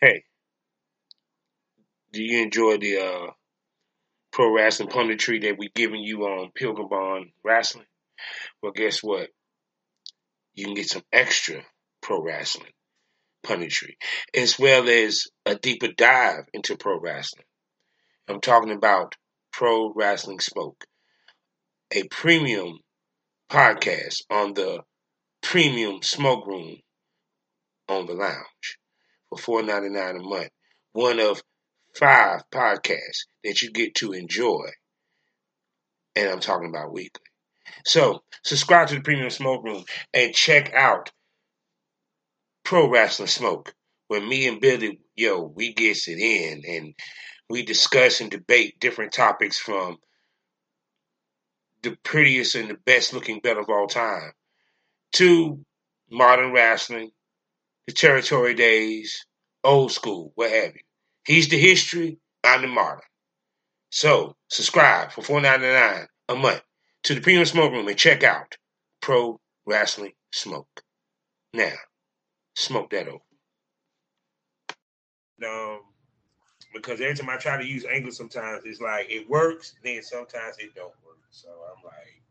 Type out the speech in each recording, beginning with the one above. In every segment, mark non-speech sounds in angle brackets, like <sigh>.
Hey, do you enjoy the uh, pro wrestling punditry that we're giving you on Pilgrim Bond Wrestling? Well, guess what? You can get some extra pro wrestling punditry, as well as a deeper dive into pro wrestling. I'm talking about Pro Wrestling Smoke, a premium podcast on the premium smoke room on the lounge for four ninety nine a month. One of five podcasts that you get to enjoy. And I'm talking about weekly. So subscribe to the Premium Smoke Room and check out Pro Wrestling Smoke, where me and Billy, yo, we gets it in and we discuss and debate different topics from the prettiest and the best looking belt of all time to modern wrestling, the territory days, old school, what have you. He's the history, I'm the modern. So subscribe for four ninety nine a month to the Premium Smoke Room and check out Pro Wrestling Smoke. Now, smoke that over. Um, because every time I try to use Anchor, sometimes it's like it works, then sometimes it don't work. So I'm like,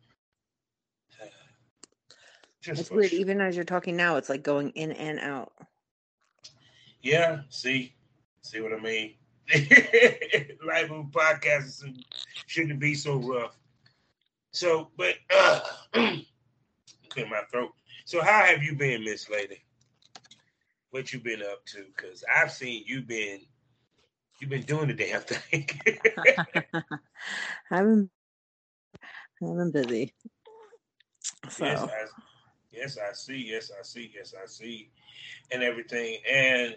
just It's weird. Even as you're talking now, it's like going in and out. Yeah, see, see what I mean. <laughs> Life of a podcast shouldn't be so rough. So, but uh, <clears throat> clear my throat. So, how have you been, Miss Lady? What you been up to? Because I've seen you been you've been doing the damn thing. <laughs> I've been, I've been busy. So yes, I, yes, I see. Yes, I see. Yes, I see, and everything. And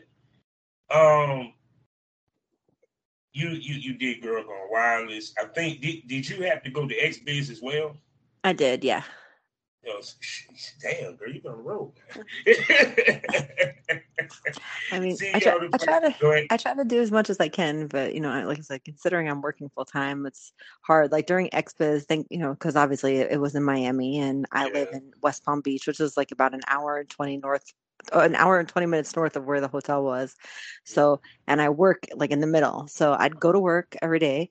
um, you you you did Girl Gone Wireless. I think did, did you have to go to XBiz as well? I did, yeah. Yo, sh- sh- damn, girl, you on the road. I mean, See, I try, I try to, I try to do as much as I can, but you know, like I said, considering I'm working full time, it's hard. Like during XBiz, think you know, because obviously it, it was in Miami, and I live in West Palm Beach, which is like about an hour and twenty north, uh, an hour and twenty minutes north of where the hotel was. So, and I work like in the middle, so I'd go to work every day.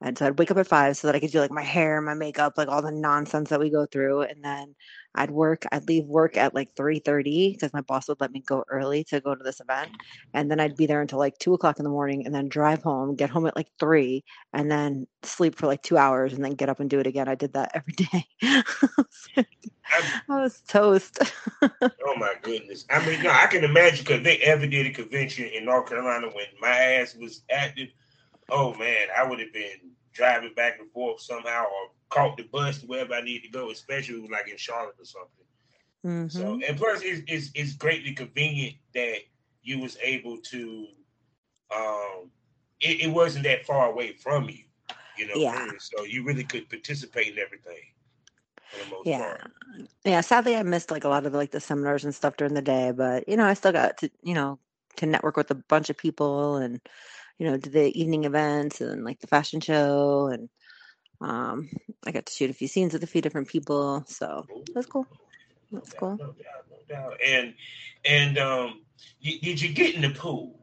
And so I'd wake up at five so that I could do like my hair, my makeup, like all the nonsense that we go through. And then I'd work, I'd leave work at like 3.30 because my boss would let me go early to go to this event. And then I'd be there until like two o'clock in the morning and then drive home, get home at like three, and then sleep for like two hours and then get up and do it again. I did that every <laughs> day. I was <laughs> toast. <laughs> oh my goodness. I mean, no, I can imagine because they ever did a convention in North Carolina when my ass was active. Oh man, I would have been driving back and forth somehow or caught the bus to wherever I need to go, especially like in Charlotte or something. Mhm. So and plus it's, it's it's greatly convenient that you was able to um it, it wasn't that far away from you, you know, Yeah. really. so you really could participate in everything the most Yeah. part. Yeah, sadly I missed like a lot of like the seminars and stuff during the day, but you know, I still got to, you know, to network with a bunch of people and you know, do the evening events and like the fashion show and um I got to shoot a few scenes with a few different people, so that's cool. That's cool. no doubt, no doubt. And and um did you get in the pool?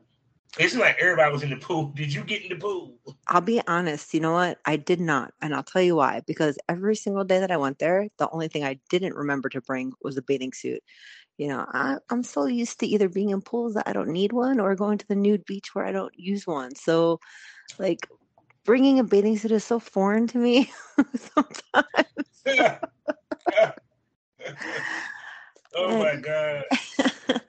It's like everybody was in the pool. Did you get in the pool? I'll be honest, you know what? I did not, and I'll tell you why. Because every single day that I went there, the only thing I didn't remember to bring was a bathing suit. You know, I, I'm so used to either being in pools that I don't need one or going to the nude beach where I don't use one. So, like, bringing a bathing suit is so foreign to me <laughs> sometimes. <laughs> <laughs> oh my god. <laughs>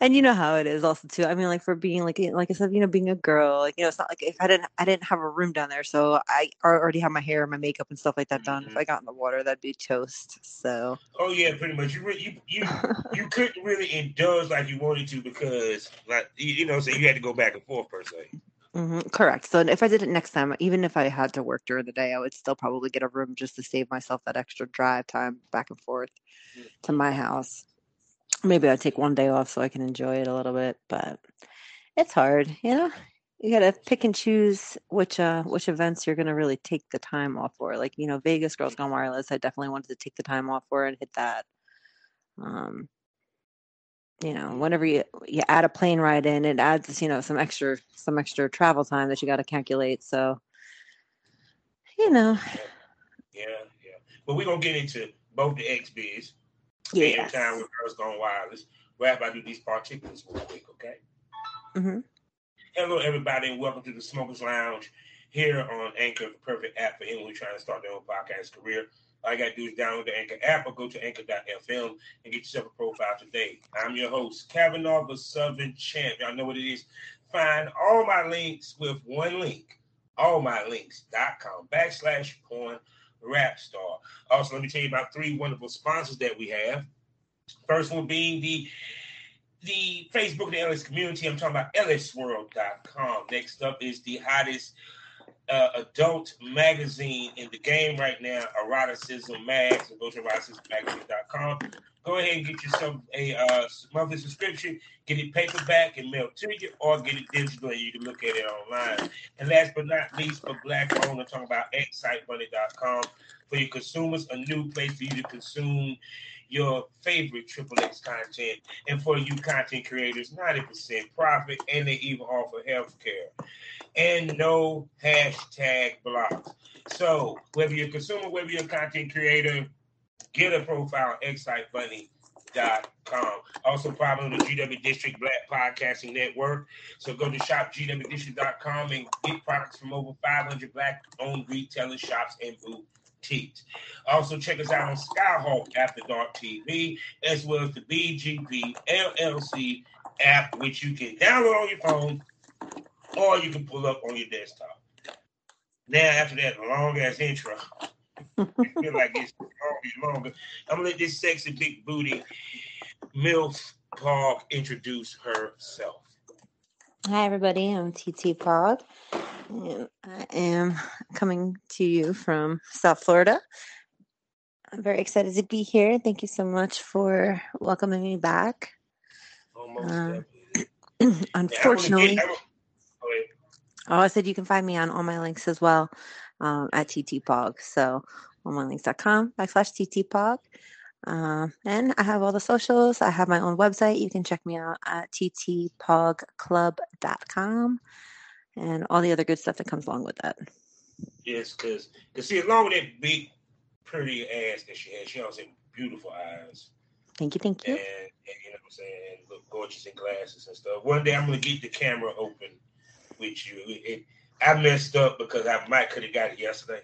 and you know how it is also too. I mean, like for being like like I said, you know, being a girl, like you know, it's not like if I didn't I didn't have a room down there, so I already have my hair, my makeup, and stuff like that done. If Mhm. I got in the water, that'd be toast. So Oh yeah, pretty much. You re- you you <laughs> you couldn't really indulge like you wanted to because like you, you know, so you had to go back and forth per se. Hmm correct. So if I did it next time, even if I had to work during the day, I would still probably get a room just to save myself that extra drive time back and forth to my house. Maybe I'd take one day off so I can enjoy it a little bit, but it's hard, you know. You gotta pick and choose which uh which events you're gonna really take the time off for. Like, you know, Vegas Girls Gone Wireless, I definitely wanted to take the time off for and hit that. Um you know, whenever you you add a plane ride in, it adds you know some extra some extra travel time that you got to calculate. So, you know. Yeah, yeah. But we're gonna get into both the XBiz. Yeah. Time with Girls Gone Wireless. Right I do these particulars real quick, okay? Mm-hmm. Hello, everybody, and welcome to the Smokers Lounge here on Anchor, the perfect app for anyone trying to start their own podcast career. All you got to do is download the Anchor app or go to anchor.fm and get yourself a profile today. I'm your host, Kavanaugh, the Southern Champ. Y'all know what it is. Find all my links with one link, allmylinks.com backslash porn rap star. Also, let me tell you about three wonderful sponsors that we have. First one being the the Facebook and the Ellis community. I'm talking about ellisworld.com. Next up is the hottest uh, adult magazine in the game right now, Eroticism Mag. So go to eroticismmagazine.com. Go ahead and get yourself a uh, monthly subscription. Get it paperback and mailed to you, or get it digital and you can look at it online. And last but not least, for Black owned, I'm talking about excitebunny.com for your consumers, a new place for you to consume your favorite Triple X content. And for you content creators, 90% profit, and they even offer health care. And no hashtag blocks. So whether you're a consumer, whether you're a content creator, get a profile at excitebunny.com. Also, probably on the GW District Black Podcasting Network. So go to shopgwdistrict.com and get products from over 500 black owned retailers, shops, and boutiques. Also, check us out on Skyhawk After Dark TV, as well as the BGP LLC app, which you can download on your phone or you can pull up on your desktop. Now, after that long ass intro, I <laughs> feel like it's longer, longer. I'm gonna let this sexy big booty MILF Pog introduce herself. Hi, everybody. I'm TT Pog, and I am coming to you from South Florida. I'm very excited to be here. Thank you so much for welcoming me back. Uh, <clears throat> unfortunately, oh, I said you can find me on all my links as well um, at TT Pog. So, allmylinks.com backslash TT Pog. Uh, and I have all the socials. I have my own website. You can check me out at ttpogclub.com and all the other good stuff that comes along with that. Yes, because cause see, along with that big, pretty ass that she has, she also has beautiful eyes. Thank you, thank you. And, and you know what I'm saying, and look gorgeous in glasses and stuff. One day I'm gonna get the camera open with you. It, I messed up because I might could have got it yesterday,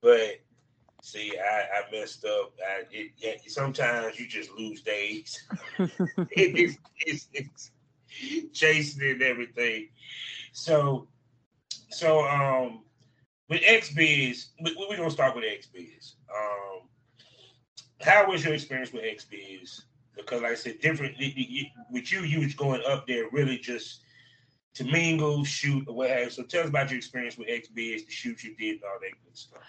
but See, I, I messed up. I, it, it, sometimes you just lose days. <laughs> it, it's, it's, chasing and everything. So, so um, with XBiz, we, we're gonna start with XBiz. Um, how was your experience with XBiz? Because, like I said, different with you, you was going up there really just to mingle, shoot, or what have you. So, tell us about your experience with XBiz, the shoot you did, all that good stuff.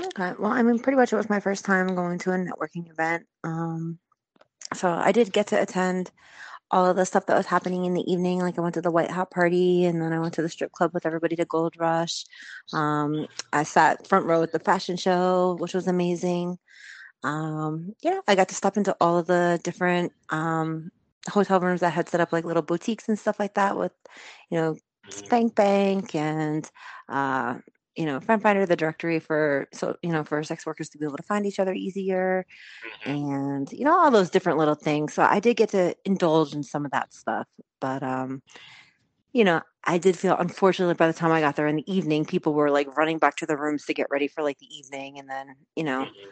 Okay. Well, I mean, pretty much it was my first time going to a networking event. Um, so I did get to attend all of the stuff that was happening in the evening. Like I went to the White Hot Party and then I went to the strip club with everybody to Gold Rush. Um, I sat front row at the fashion show, which was amazing. Um, yeah, I got to stop into all of the different um, hotel rooms that had set up like little boutiques and stuff like that with, you know, Spank Bank and uh, you know, Friend Finder, the directory for so you know for sex workers to be able to find each other easier, mm-hmm. and you know all those different little things. So I did get to indulge in some of that stuff, but um, you know, I did feel unfortunately by the time I got there in the evening, people were like running back to the rooms to get ready for like the evening, and then you know, mm-hmm.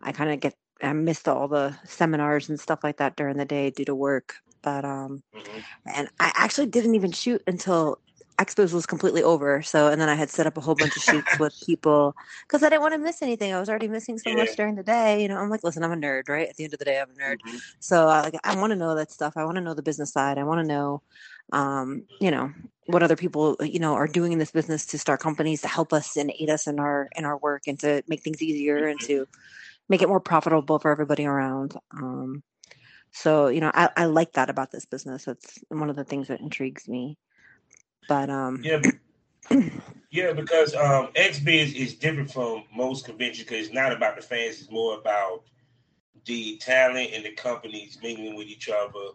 I kind of get I missed all the seminars and stuff like that during the day due to work. But um, mm-hmm. and I actually didn't even shoot until XBiz was completely over. So, and then I had set up a whole bunch of shoots with <laughs> people because I didn't want to miss anything. I was already missing so yeah. much during the day. You know, I'm like, listen, I'm a nerd, right? At the end of the day, I'm a nerd. Mm-hmm. So, uh, like, I want to know that stuff. I want to know the business side. I want to know, um, you know, what other people, you know, are doing in this business to start companies to help us and aid us in our in our work and to make things easier mm-hmm. and to make it more profitable for everybody around. Um, so, you know, I, I like that about this business. It's one of the things that intrigues me. But um, yeah, <clears throat> yeah, because um, XBiz is different from most conventions because it's not about the fans; it's more about the talent and the companies mingling with each other.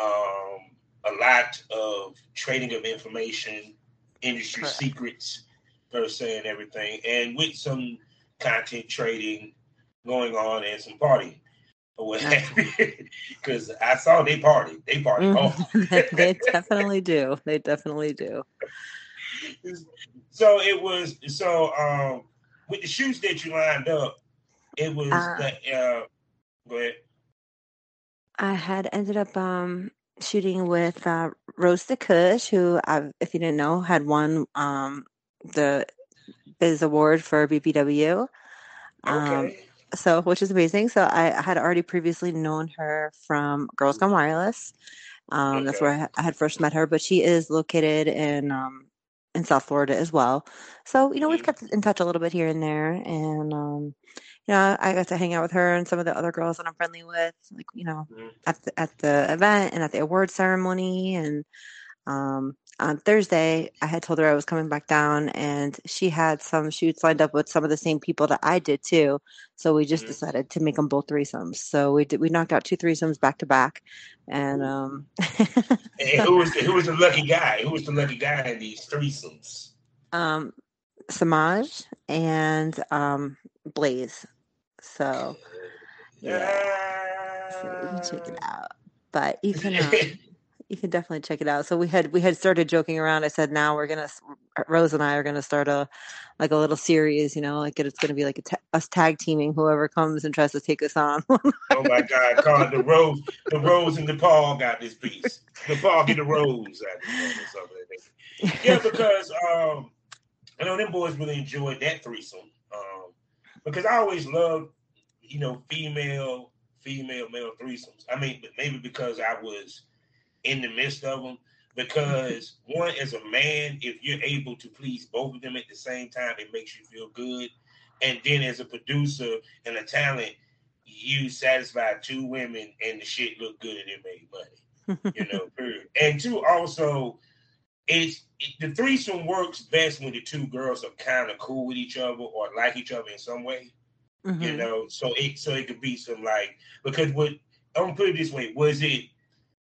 Um, a lot of trading of information, industry Correct. secrets, per se, and everything, and with some content trading going on and some partying or what Because <laughs> I saw they party, they party. Mm-hmm. <laughs> they <laughs> definitely do. They definitely do. So it was so um with the shoots that you lined up, it was uh, the uh go ahead. I had ended up um shooting with uh, Rose the Kush, who, I, if you didn't know, had won um, the Biz Award for BBW. Um, okay. So, which is amazing. So, I, I, had already previously known her from Girls Gone Wireless. Um, okay. That's where I, I, had first met her, but she is located in um, in South Florida as well. So, you know, we've mm-hmm. kept in touch a little bit here and there, and um, you know, I got to hang out with her and some of the other girls that I'm friendly with, like, you know, mm-hmm. at the, at the event and at the award ceremony. And um, on Thursday, I had told her I was coming back down, and she had some shoots lined up with some of the same people that I did too. So we just mm-hmm. decided to make them both threesomes. So we did, we knocked out two threesomes back to back, and um. and who was the, who was the lucky <laughs> guy? Who was the lucky guy in these threesomes? Um, Samaj and um Blaze. So yeah, so you check it out. But you <laughs> can um, you can definitely check it out. So we had we had started joking around. I said now we're gonna Rose and I are gonna start a like a little series. You know, like it's gonna be like ta- us tag teaming whoever comes and tries to take us on. <laughs> oh my God, Carl, the Rose, the Rose and the Paul got this piece. The Paul get the Rose Yeah, because um, I know them boys really enjoyed that threesome. Um, because I always loved, you know, female, female, male threesomes. I mean, maybe because I was in the midst of them. Because <laughs> one, as a man, if you're able to please both of them at the same time, it makes you feel good. And then as a producer and a talent, you satisfy two women and the shit looked good and it made money. you know. <laughs> And two, also, it's it, the threesome works best when the two girls are kind of cool with each other or like each other in some way. Mm-hmm. You know, so it so it could be some like because what I'm gonna put it this way: was it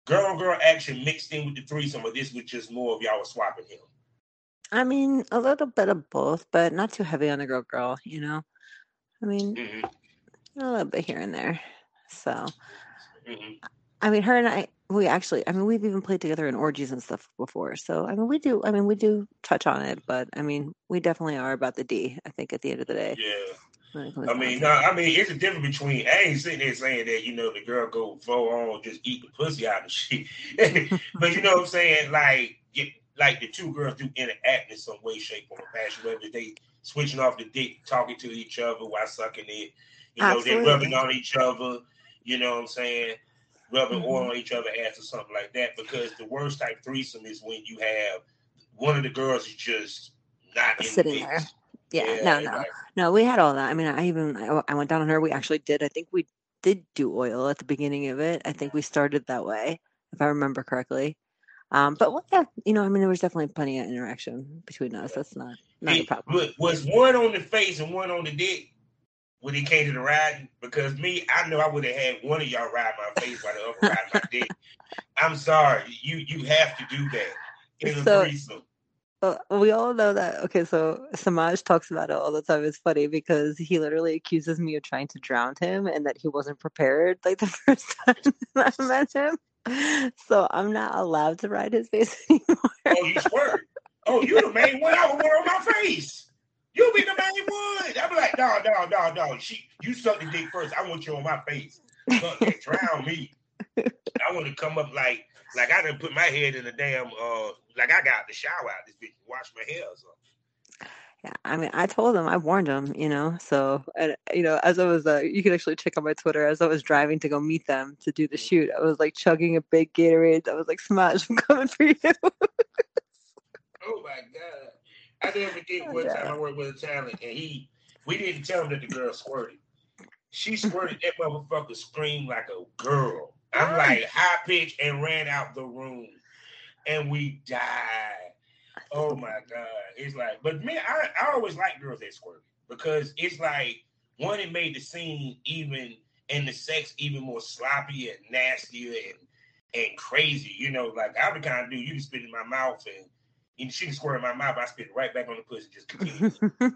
girl girl action mixed in with the threesome, or this was just more of y'all swapping him? I mean, a little bit of both, but not too heavy on the girl girl. You know, I mean, mm-hmm. a little bit here and there. So, mm-hmm. I mean, her and I, we actually, I mean, we've even played together in orgies and stuff before. So, I mean, we do, I mean, we do touch on it, but I mean, we definitely are about the D, I think, at the end of the day. Yeah. I mean, no, I mean, it's a difference between. I ain't sitting there saying that you know the girl go full on just eat the pussy out of shit, <laughs> but you know what I'm saying, like, get, like the two girls do interact in some way, shape, or fashion. Whether they switching off the dick, talking to each other while sucking it, you know, they're rubbing on each other. You know what I'm saying? rubbing mm-hmm. oil on each other ass or something like that. Because the worst type threesome is when you have one of the girls is just not sitting there. Yeah, yeah, no, no, no. We had all that. I mean, I even I went down on her. We actually did. I think we did do oil at the beginning of it. I think we started that way, if I remember correctly. Um, but well, yeah, you know, I mean, there was definitely plenty of interaction between us. That's not not it, a problem. Was one on the face and one on the dick? when he came to the riding because me, I know I would have had one of y'all ride my face while the other ride my dick. <laughs> I'm sorry, you you have to do that in a threesome. Well, we all know that. Okay, so Samaj talks about it all the time. It's funny because he literally accuses me of trying to drown him and that he wasn't prepared like <laughs> the first time I met him. So I'm not allowed to ride his face <laughs> anymore. Oh, you swear? Oh, you the main one. I would wear on my face. You be the main one. I'd be like, no, no, no, no. She, you suck the dick first. I want you on my face. That, drown me. I want to come up like, like I didn't put my head in the damn, uh, like I got the shower out this bitch, wash my hair or something. Yeah, I mean, I told him, I warned him, you know. So, and you know, as I was, uh, you can actually check on my Twitter. As I was driving to go meet them to do the mm. shoot, I was like chugging a big Gatorade. I was like, "Smash, I'm <laughs> coming for you." oh my god! I never forget one time I worked with a talent and he we didn't tell him that the girl squirted. She squirted that motherfucker screamed like a girl. I'm like high pitched and ran out the room. And we died. Oh my God. It's like, but man, I, I always like girls that squirt because it's like one, it made the scene even and the sex even more sloppy and nastier and and crazy. You know, like I would kind of do. You can spit in my mouth and. And she can squirt in my mouth. I spit right back on the pussy. Just continue. <laughs>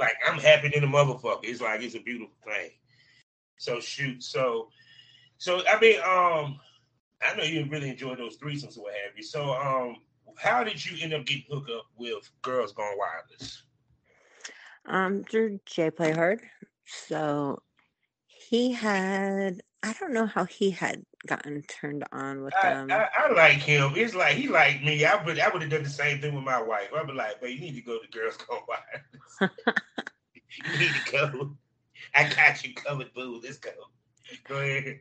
like I'm happy in the motherfucker. It's like it's a beautiful thing. So shoot. So so I mean, um, I know you really enjoy those threesomes or what have you. So um, how did you end up getting hooked up with Girls Gone Wireless? Um, through Jay Playhard. So he had I don't know how he had gotten turned on with I, them. I, I like him. It's like he like me. I would I would have done the same thing with my wife. I'd be like, "But you need to go to Girls <laughs> Gone Wireless. <laughs> you need to go. I got you covered, boo. Let's go. Go ahead."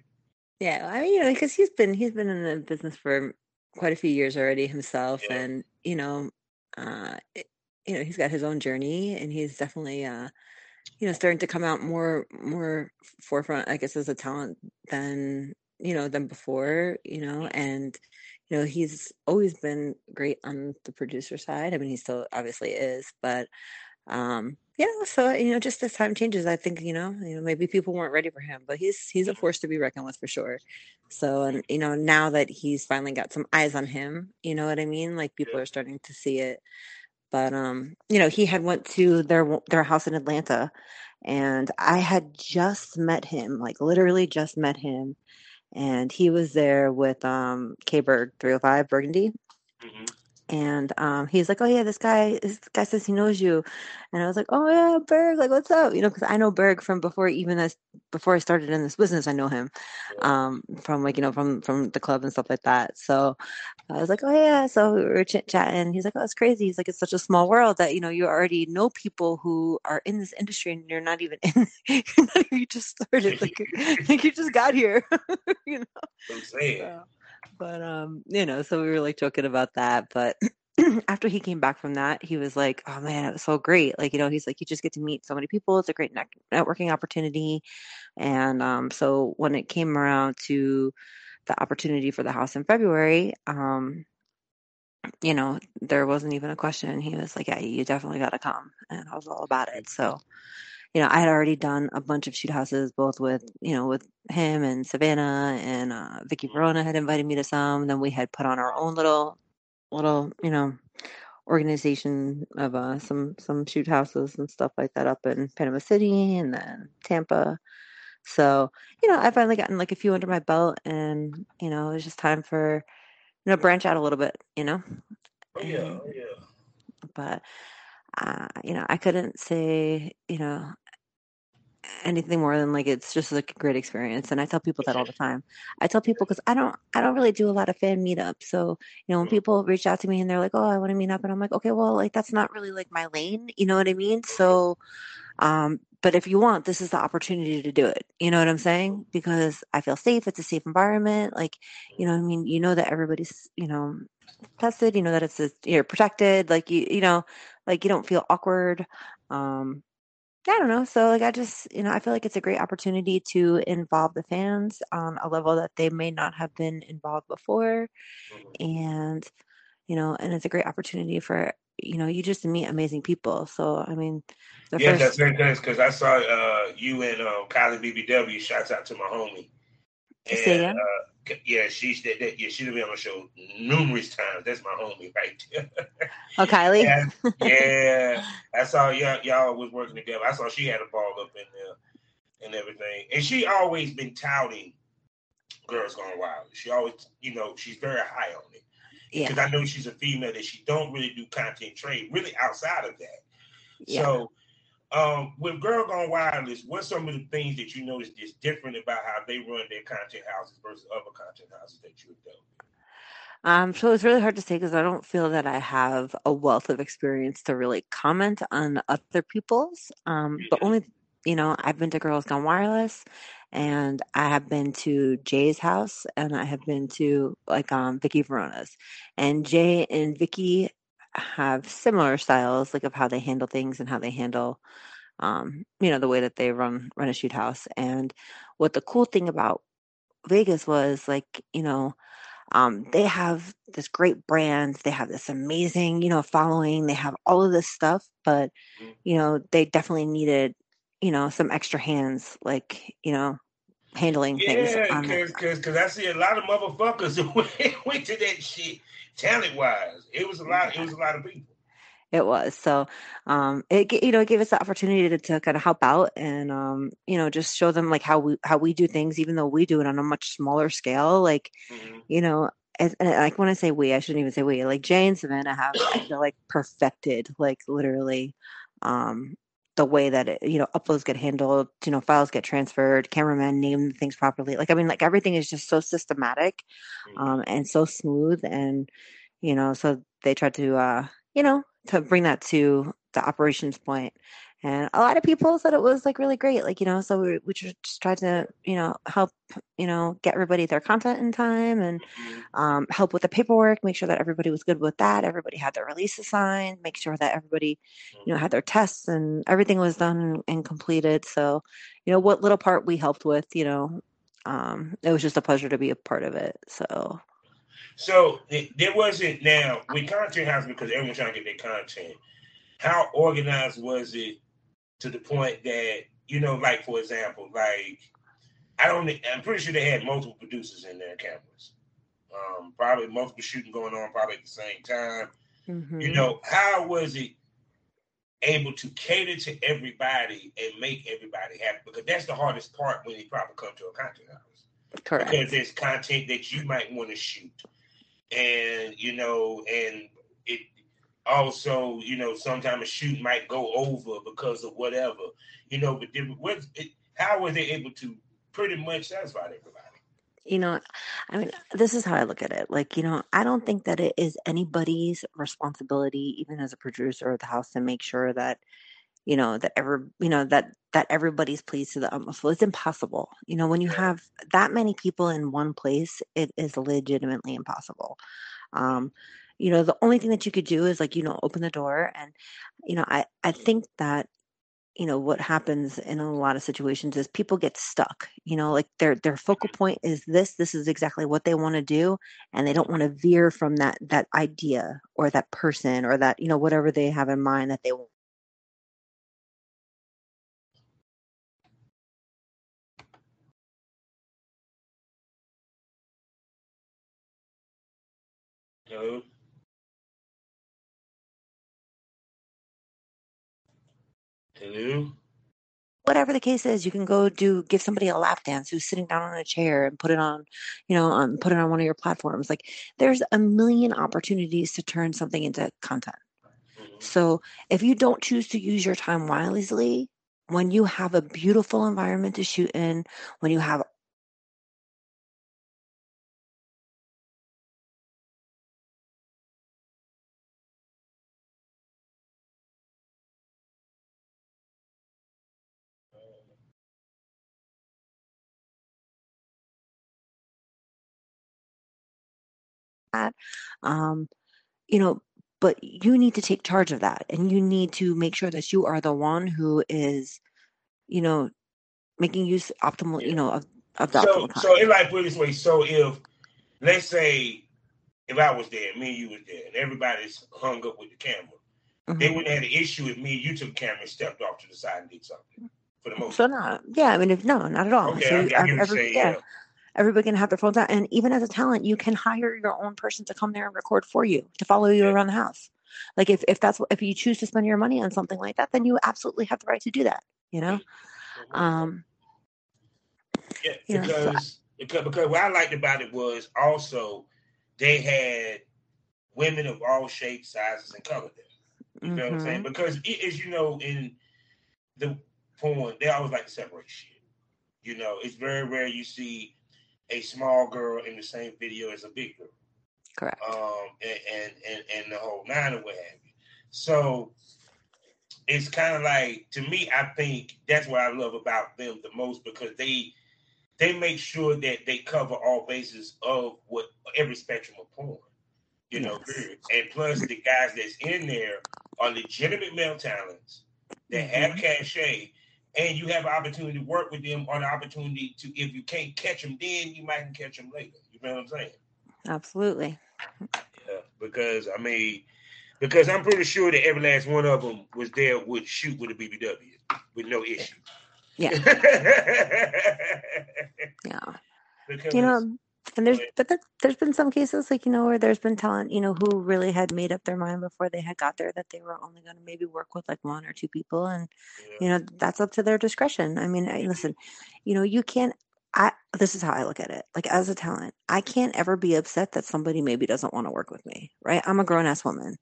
Yeah, I mean, you know, because he's been he's been in the business for quite a few years already himself, Yeah. and you know, uh, it- you know, he's got his own journey, and he's definitely, uh, you know, starting to come out more more forefront, I guess, as a talent than you know than before, you know, and you know, he's always been great on the producer side. I mean, he still obviously is, but um, yeah, so you know, just as time changes, I think you know, you know, maybe people weren't ready for him, but he's he's a force to be reckoned with for sure. So, and you know, now that he's finally got some eyes on him, you know what I mean? Like people are starting to see it. But um, you know, he had went to their their house in Atlanta, and I had just met him, like literally just met him, and he was there with um K Berg 305 Burgundy hmm and um, he's like, "Oh yeah, this guy, this guy says he knows you," and I was like, "Oh yeah, Berg, like what's up?" You know, because I know Berg from before even this, before I started in this business, I know him, um, from like you know from from the club and stuff like that. So I was like, "Oh yeah," so we were chit chatting. He's like, "Oh, it's crazy." He's like, "It's such a small world that you know you already know people who are in this industry, and you're not even <laughs> in, you're not even, you just started, like, <laughs> like you just got here, <laughs> you know." I'm saying. So, but um, you know, so we were like joking about that. But <clears throat> after he came back from that, he was like, "Oh man, it was so great!" Like you know, he's like, "You just get to meet so many people. It's a great net- networking opportunity." And um, so when it came around to the opportunity for the house in February, um, you know, there wasn't even a question. He was like, "Yeah, you definitely got to come," and I was all about it. So you know, I had already done a bunch of shoot houses, both with, you know, with him and Savannah and uh, Vicky Verona had invited me to some. Then we had put on our own little, little, you know, organization of uh, some some shoot houses and stuff like that up in Panama City and then Tampa. So, you know, I finally gotten like a few under my belt, and you know, it was just time for you know branch out a little bit, you know. Oh yeah, And- oh yeah. but uh, you know, I couldn't say, you know, anything more than like it's just like a great experience. And I tell people that all the time. I tell people because I don't, I don't really do a lot of fan meetups. So you know, when Mhm. people reach out to me and they're like, "Oh, I want to meet up," and I'm like, "Okay, well, like that's not really like my lane." You know what I mean? So, um, but if you want, this is the opportunity to do it. You know what I'm saying? Because I feel safe. It's a safe environment. Like, you know, what I mean, you know that everybody's, you know, tested. You know that it's a, you're protected. Like you, you know, like you don't feel awkward. Um, I don't know. So like I just, you know, I feel like it's a great opportunity to involve the fans on a level that they may not have been involved before. Mhm. And, you know, and it's a great opportunity for, you know, you just meet amazing people. So I mean the Yeah, first that's that's because I saw uh, you and um, Kylie BBW. Shouts out to my homie. And uh, yeah, she's that, that yeah, she's been on the show numerous times. That's my homie right there. Oh Kylie. yeah, yeah. <laughs> I saw y'all y'all was working together. I saw she had a ball up in there and everything. And she always been touting Girls Gone Wild. She always, you know, she's very high on it. Yeah. Because I know she's a female that she don't really do content trade, really outside of that. Yeah. So, um, with Girl Gone Wireless, what's some of the things that you notice is different about how they run their content houses versus other content houses that you've done? Um, so it's really hard to say because I don't feel that I have a wealth of experience to really comment on other people's. Um, but only, you know, I've been to Girls Gone Wireless and I have been to Jay's house and I have been to like um Vicky Verona's. And Jay and Vicky have similar styles like of how they handle things and how they handle um, you know, the way that they run run a shoot house. And what the cool thing about Vegas was like, you know, um, they have this great brand, they have this amazing, you know, following, they have all of this stuff, but Mhm. you know, they definitely needed, you know, some extra hands, like, you know, handling things. Yeah, because because I see a lot of motherfuckers <laughs> who went, to that shit talent wise. It was a lot. It was a lot of people. It was so, um, it you know it gave us the opportunity to, to kind of help out and um, you know just show them like how we how we do things, even though we do it on a much smaller scale. Like, mm-hmm. you know, as, and like when I say we, I shouldn't even say we. Like Jay and Savannah have I feel like perfected, like literally, um, the way that it, you know uploads get handled, you know files get transferred, cameramen name things properly. Like I mean, like everything is just so systematic, mm-hmm. um, and so smooth, and you know, so they tried to uh, you know to bring that to the operations point and a lot of people said it was like really great like you know so we, we just tried to you know help you know get everybody their content in time and mm-hmm. um, help with the paperwork make sure that everybody was good with that everybody had their releases signed make sure that everybody you know had their tests and everything was done and, and completed. So you know what little part we helped with you know um, it was just a pleasure to be a part of it so. So there wasn't now with content house because everyone's trying to get their content how organized was it to the point that you know, like for example, like I don't. I'm pretty sure they had multiple producers in their cameras. Um, probably multiple shooting going on, probably at the same time. Mm-hmm. You know, how was it able to cater to everybody and make everybody happy? Because that's the hardest part when you probably come to a content house. Correct. Because there's content that you might want to shoot, and you know, and it also, you know, sometimes a shoot might go over because of whatever, you know, but what, it, how were they able to pretty much satisfy everybody? You know, I mean, this is how I look at it. Like, you know, I don't think that it is anybody's responsibility, even as a producer of the house, to make sure that, you know, that ever, you know, that that everybody's pleased to the utmost. Well, it's impossible. You know, when you have that many people in one place, it is legitimately impossible. Um, you know the only thing that you could do is like you know open the door and you know i i think that you know what happens in a lot of situations is people get stuck you know like their their focal mm-hmm. point is this this is exactly what they want to do and they don't want to veer from that that idea or that person or that you know whatever they have in mind that they want Hello. Hello? Whatever the case is, you can go do give somebody a lap dance who's sitting down on a chair and put it on, you know, um, put it on one of your platforms. Like there's a million opportunities to turn something into content. Mm-hmm. So if you don't choose to use your time wisely, when you have a beautiful environment to shoot in, when you have that. Um, you know, but you need to take charge of that and you need to make sure that you are the one who is, you know, making use optimal, you know, of, of the so. So in like put this way, so if let's say if I was there, me and you was there, and everybody's hung up with the camera, mm-hmm. they wouldn't have an issue if me you took the camera and stepped off to the side and did something. For the most so not yeah, I mean if no, not at all. Okay, so I, I every, yeah. yeah everybody can have their phones out. And even as a talent, you can hire your own person to come there and record for you, to follow you yeah. around the house. Like if, if that's if you choose to spend your money on something like that, then you absolutely have the right to do that. You know. Um, yeah, because, know, so. because because what I liked about it was also they had women of all shapes, sizes, and color there. You know mm-hmm. what I'm saying? Mm-hmm. Because it, as you know, in the porn, they always like to separate shit. You know, it's very rare you see a small girl in the same video as a big girl. Correct. Um, and, and, and, and the whole nine or what have you. So it's kind of like to me, I think that's what I love about them the most because they they make sure that they cover all bases of what every spectrum of porn. You know, yes. and plus the guys that's in there are legitimate male talents that mm-hmm. have cachet and you have an opportunity to work with them or the opportunity to if you can't catch them then you might can catch them later. You know what i'm saying? Absolutely. Yeah because i mean because i'm pretty sure that every last one of them was there would shoot with a bbw with no issue. Yeah. <laughs> Yeah. Because You know, and there's but that, there's been some cases like you know where there's been talent you know who really had made up their mind before they had got there that they were only going to maybe work with like one or two people and you know that's up to their discretion. I mean, I, listen, you know, you can't. I this is how I look at it. Like as a talent, I can't ever be upset that somebody maybe doesn't want to work with me. Right? I'm a grown ass woman.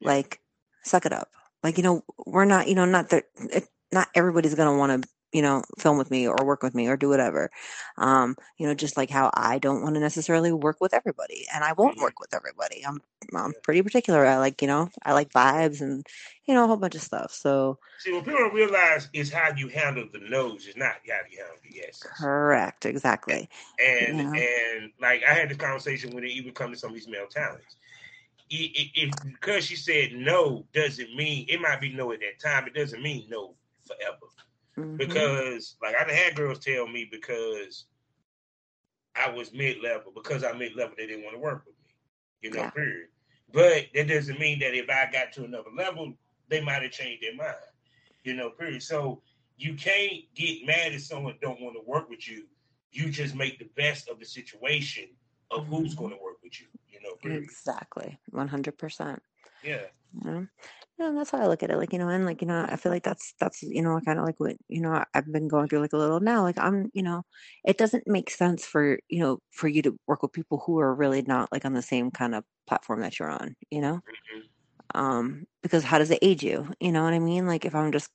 Yeah. Like, suck it up. Like you know, we're not. You know, not that. It, not everybody's going to want to you know film with me or work with me or do whatever um you know just like how i don't want to necessarily work with everybody and i won't Mhm. work with everybody i'm i'm pretty particular i like you know i like vibes and you know a whole bunch of stuff so See, what people don't realize is how you handle the no's is not how you handle the yeses. correct exactly And Yeah. and like I had this conversation when it even come to some of these male talents. If because she said no doesn't mean it might be no at that time. It doesn't mean no forever. Mhm. Because like I had girls tell me because I was mid level because I'm mid level they didn't want to work with me. You know, Yeah. period. But that doesn't mean that if I got to another level, they might have changed their mind. You know, period. So you can't get mad if someone don't want to work with you. You just make the best of the situation of who's Mhm. going to work with you. You know, exactly 100% Yeah. you know yeah, and that's how I look at it. Like, you know, and like, you know, I feel like that's that's you know, kind of like what you know, I've been going through like a little now. Like, I'm, you know, it doesn't make sense for you know for you to work with people who are really not like on the same kind of platform that you're on. You know, Mhm. um, because how does it aid you? You know what I mean? Like, if I'm just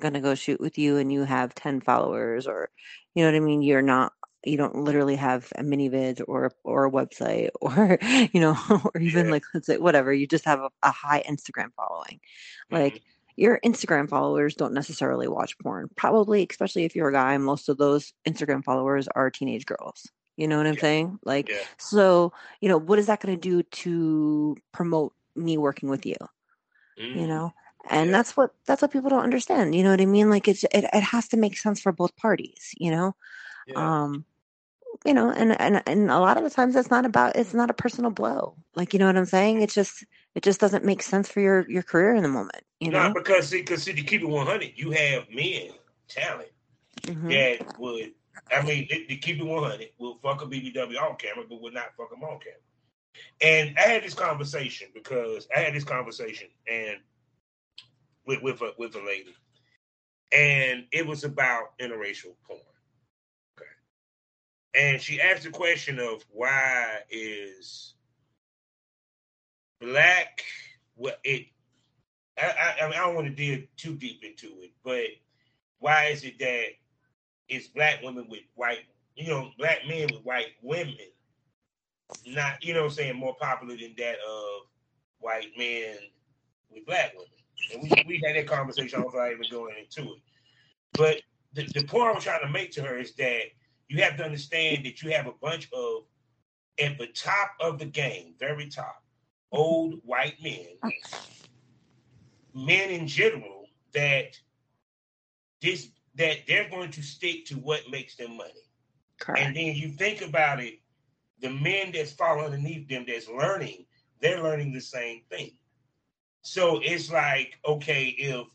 gonna go shoot with you and you have 10 followers, or you know what I mean, you're not. You don't literally have a mini vid or or a website <laughs> or you know <laughs> or even Yeah. like let's say whatever you just have a, a high Instagram following like Mhm. your Instagram followers don't necessarily watch porn. Probably, especially if you're a guy, most of those Instagram followers are teenage girls. You know what I'm Yeah. saying? Like, Yeah. so, you know, what is that going to do to promote me working with you? You Mhm. know? And Yeah. that's what that's what people don't understand. You know what I mean? Like it's it, it has to make sense for both parties, you know? Yeah. Um, you know, and, and and a lot of the times it's not about it's not a personal blow. Like, you know what I'm saying? It's just it just doesn't make sense for your your career in the moment, you No, know? because see, because see, to keep it one hundred, you have men talent Mhm. that would. I mean, to, keep it one hundred, We'll fuck a BBW on camera, but would not fuck them on camera. And I had this conversation because I had this conversation and with with a with a lady, and it was about interracial porn. And she asked the question of why is black what it I, I, I I don't want to dig too deep into it, but why is it that it's black women with white, you know, black men with white women, not, you know I'm saying, more popular than that of white men with black women? And we, we had that conversation, I I even going into it. But the, the point I'm trying to make to her is that you have to understand that you have a bunch of, at the top of the game, very top, old white men men in general that this that they're going to stick to what makes them money. Correct. And then you think about it, the men that's fall underneath them that's learning, they're learning the same thing. So it's like, okay, if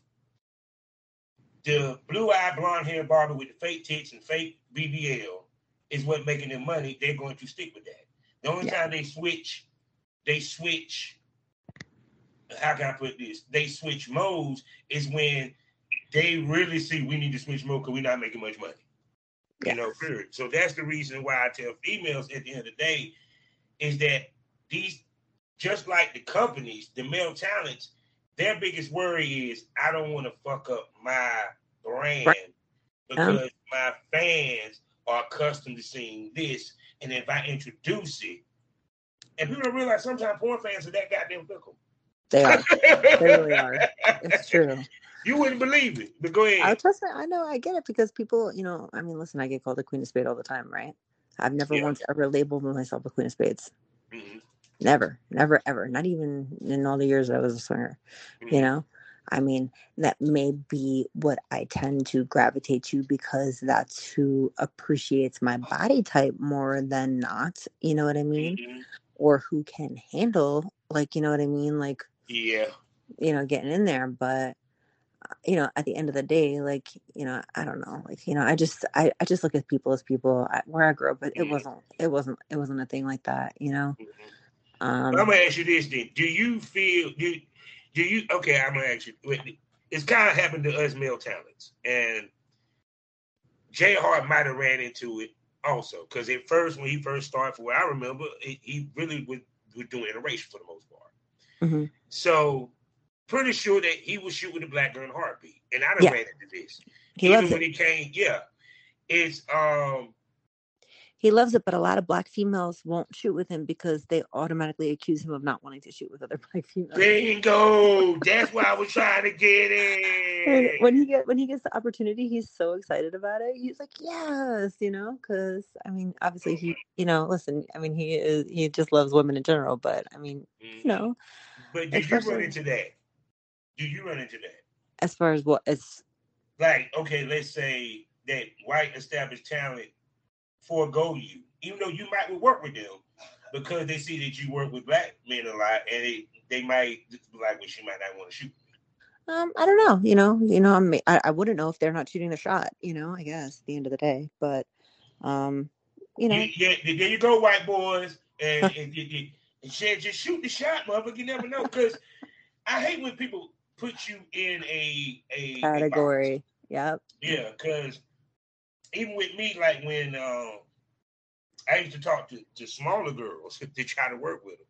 the blue-eyed blonde hair barber with the fake tits and fake BBL is what making them money, they're going to stick with that. The only Yeah. time they switch, they switch. How can I put this? They switch modes is when they really see we need to switch mode because we're not making much money. You know, period. So that's the reason why I tell females at the end of the day is that these, just like the companies, the male talents, their biggest worry is I don't want to fuck up my brand because my fans are accustomed to seeing this, and if I introduce it, and people don't realize sometimes porn fans are that goddamn fickle. They are. They really are. It's <laughs> true. You wouldn't believe it, but go ahead. I trust me. I know. I get it because people, you know, I mean, listen, I get called the Queen of Spades all the time, right? I've never Yeah. once ever labeled myself a Queen of Spades. Mhm, Never, never, ever. Not even in all the years I was a swinger. mhm. You know, I mean, that may be what I tend to gravitate to because that's who appreciates my body type more than not. You know what I mean? Mhm. Or who can handle, like, you know what I mean? Like, Yeah. you know, getting in there. But you know, at the end of the day, like, you know, I don't know, like, you know, I just, I, I just look at people as people I, where I grew up, but it Mhm. wasn't, it wasn't, it wasn't a thing like that, you know? Mhm. Um, I'm gonna ask you this then: Do you feel do do you? Okay, I'm gonna ask you. It's kind of happened to us male talents, and Jay Hart might have ran into it also because at first, when he first started, for what I remember, he, he really was, was doing iteration for the most part. mhm. So pretty sure that he was shooting the black girl in heartbeat, and I done Yeah. ran into this. He Even when it. he came, yeah, it's um He loves it, but a lot of black females won't shoot with him because they automatically accuse him of not wanting to shoot with other <laughs> black females. bingo. That's what I was trying to get And when he get when he gets the opportunity, he's so excited about it. He's like, yes, you know, because I mean, obviously he, you know, listen, I mean, he is he just loves women in general, but I mean, you mm-hmm. know, But do you run into that? Do you run into that? as far as what as Like, okay, let's say that white established talent forego you, even though you might work with them because they see that you work with black men a lot, and they, they might be like, well, she might not want to shoot. um, I don't know, you know, you know, I mean, I, I wouldn't know if they're not shooting the shot, you know, I guess at the end of the day, but um, you know, Yeah, yeah, there you go, white boys, and, and, and, and, shit, just shoot the shot, motherfucker. You never know, because I hate when people put you in a a a category, yep, Yeah, because even with me, like when um, I used to talk to, to smaller girls <laughs> to try to work with them.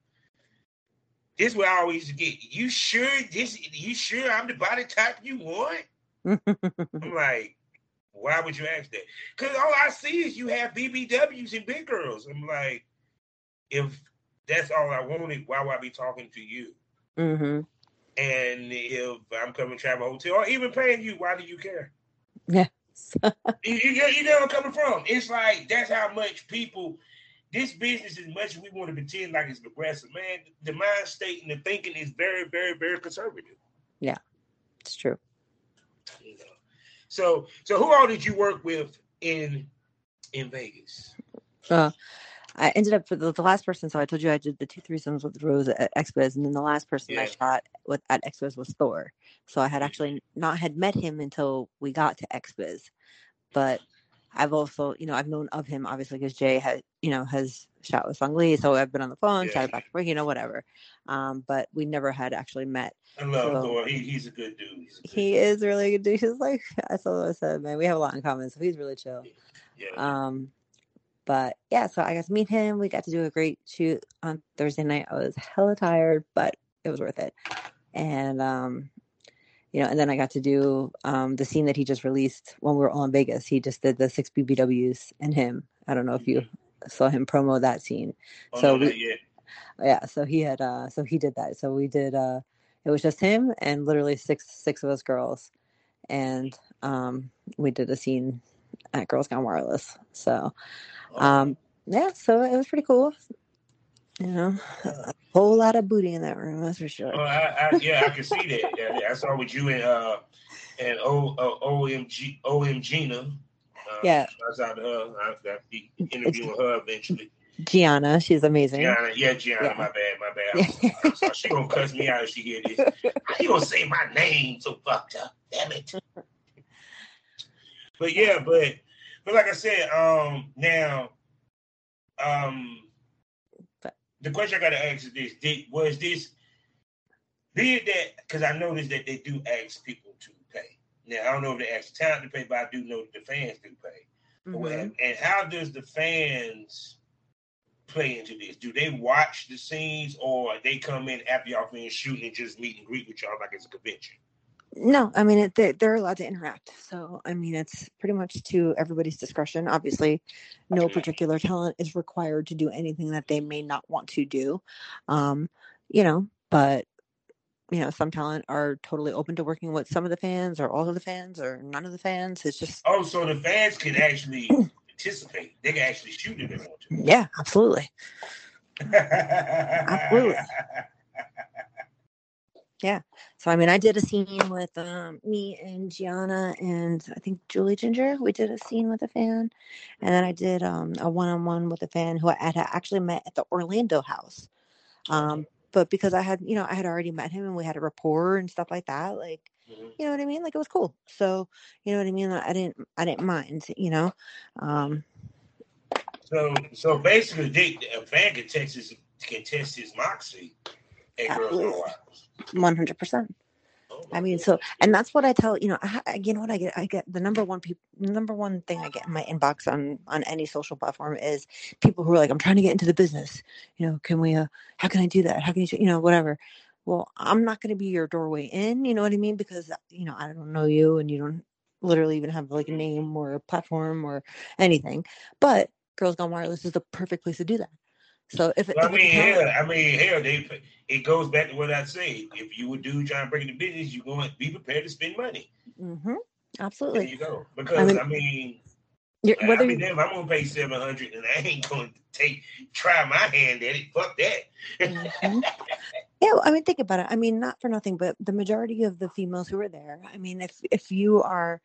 This is what I always get. You sure this? You sure I'm the body type you want? <laughs> I'm like, why would you ask that? Because all I see is you have BBWs and big girls. I'm like, if that's all I wanted, why would I be talking to you? hmm And if I'm coming to travel hotel or even paying you, why do you care? yeah, <laughs> You, you, get- you know where I'm coming from. It's like that's how much people. This business, as much as we want to pretend like it's progressive, man, the mind state and the thinking is very, very, very conservative. Yeah, it's true. You know. So, so who all did you work with in in Vegas? Uh, I ended up for the, the last person. So I told you I did the two threesomes with Rose at Expo, and then the last person I shot with at Expo was Thor. So I had actually not had met him until we got to Expos, but I've also, you know, I've known of him obviously because Jay had, you know, has shot with Sung Lee, so I've been on the phone, Yeah. chatted back and forth, you know, whatever. Um, but we never had actually met. I love So- Thor. He, he's a good dude. A good He dude. is really good dude. He's like <laughs> I told I said, man, we have a lot in common, so he's really chill. Yeah. Um, but yeah, so I got to meet him. We got to do a great shoot on Thursday night. I was hella tired, but it was worth it. And um, you know, and then I got to do um the scene that he just released when we were all in Vegas. He just did the six BBWs and him. I don't know if you saw him promo that scene. oh, so no, we-. Yeah, so he had uh so he did that. So we did uh it was just him and literally six six of us girls. And um we did a scene at Girls Gone Wireless. So um, yeah, so it was pretty cool. You know, a whole lot of booty in that room, that's for sure. Oh, I, I, yeah, I can see that. I saw with you and uh and O uh, OMG OM Gina. Uh, Yeah. shouts out to her. I got be interviewing her eventually. Gianna, she's amazing. Gianna, yeah, Gianna, Yeah. my bad, my bad. <laughs> She gonna cuss me out if she hear this. How you gonna say my name so fucked up? Damn it. But yeah, but but like I said, um now um the question I gotta ask is this did was this be it that because I noticed that they do ask people to pay. Now I don't know if they ask the talent to pay, but I do know that the fans do pay. or Mhm. And how does the fans play into this? Do they watch the scenes or they come in after y'all finish shooting and just meet and greet with y'all like it's a convention? No, I mean it, they, they're allowed to interact. So I mean it's pretty much to everybody's discretion. Obviously, no particular talent is required to do anything that they may not want to do. Um, you know, but you know, some talent are totally open to working with some of the fans or all of the fans or none of the fans. It's just Oh, so the fans can actually <clears throat> participate. They can actually shoot if they want to. yeah, absolutely. <laughs> Absolutely. So I mean, I did a scene with um, me and Gianna and I think Julie Ginger. We did a scene with a fan, and then I did um, a one-on-one with a fan who I had actually met at the Orlando house. Um, but because I had, you know, I had already met him and we had a rapport and stuff like that, like, Mhm. you know what I mean? Like it was cool. So, you know what I mean? I didn't, I didn't mind, you know. Um, So, so basically, they, a fan can test his can test his moxie at Girls Gone Absolutely. Wild. one hundred percent. Oh I mean, so, and that's what I tell, you know, I, I- you know what I get? I get the number one people, number one thing I get in my inbox on, on any social platform is people who are like, I'm trying to get into the business. You know, can we, uh, how can I do that? How can you, you know, whatever. Well, I'm not going to be your doorway in, you know what I mean? Because, you know, I don't know you and you don't literally even have like a name or a platform or anything. But Girls Gone Wireless is the perfect place to do that. So if it, Well, I if mean, hell, I mean, hell, they it goes back to what I say. If you would do trying to break into business, you're going to be prepared to spend money. Mhm, There absolutely. you go. Because I mean, mean, You're, I whether mean, you, damn, I'm gonna pay seven hundred, and I ain't gonna take try my hand at it. Fuck that. Mhm. <laughs> Yeah, well, I mean, think about it. I mean, not for nothing, but the majority of the females who are there, I mean, if if you are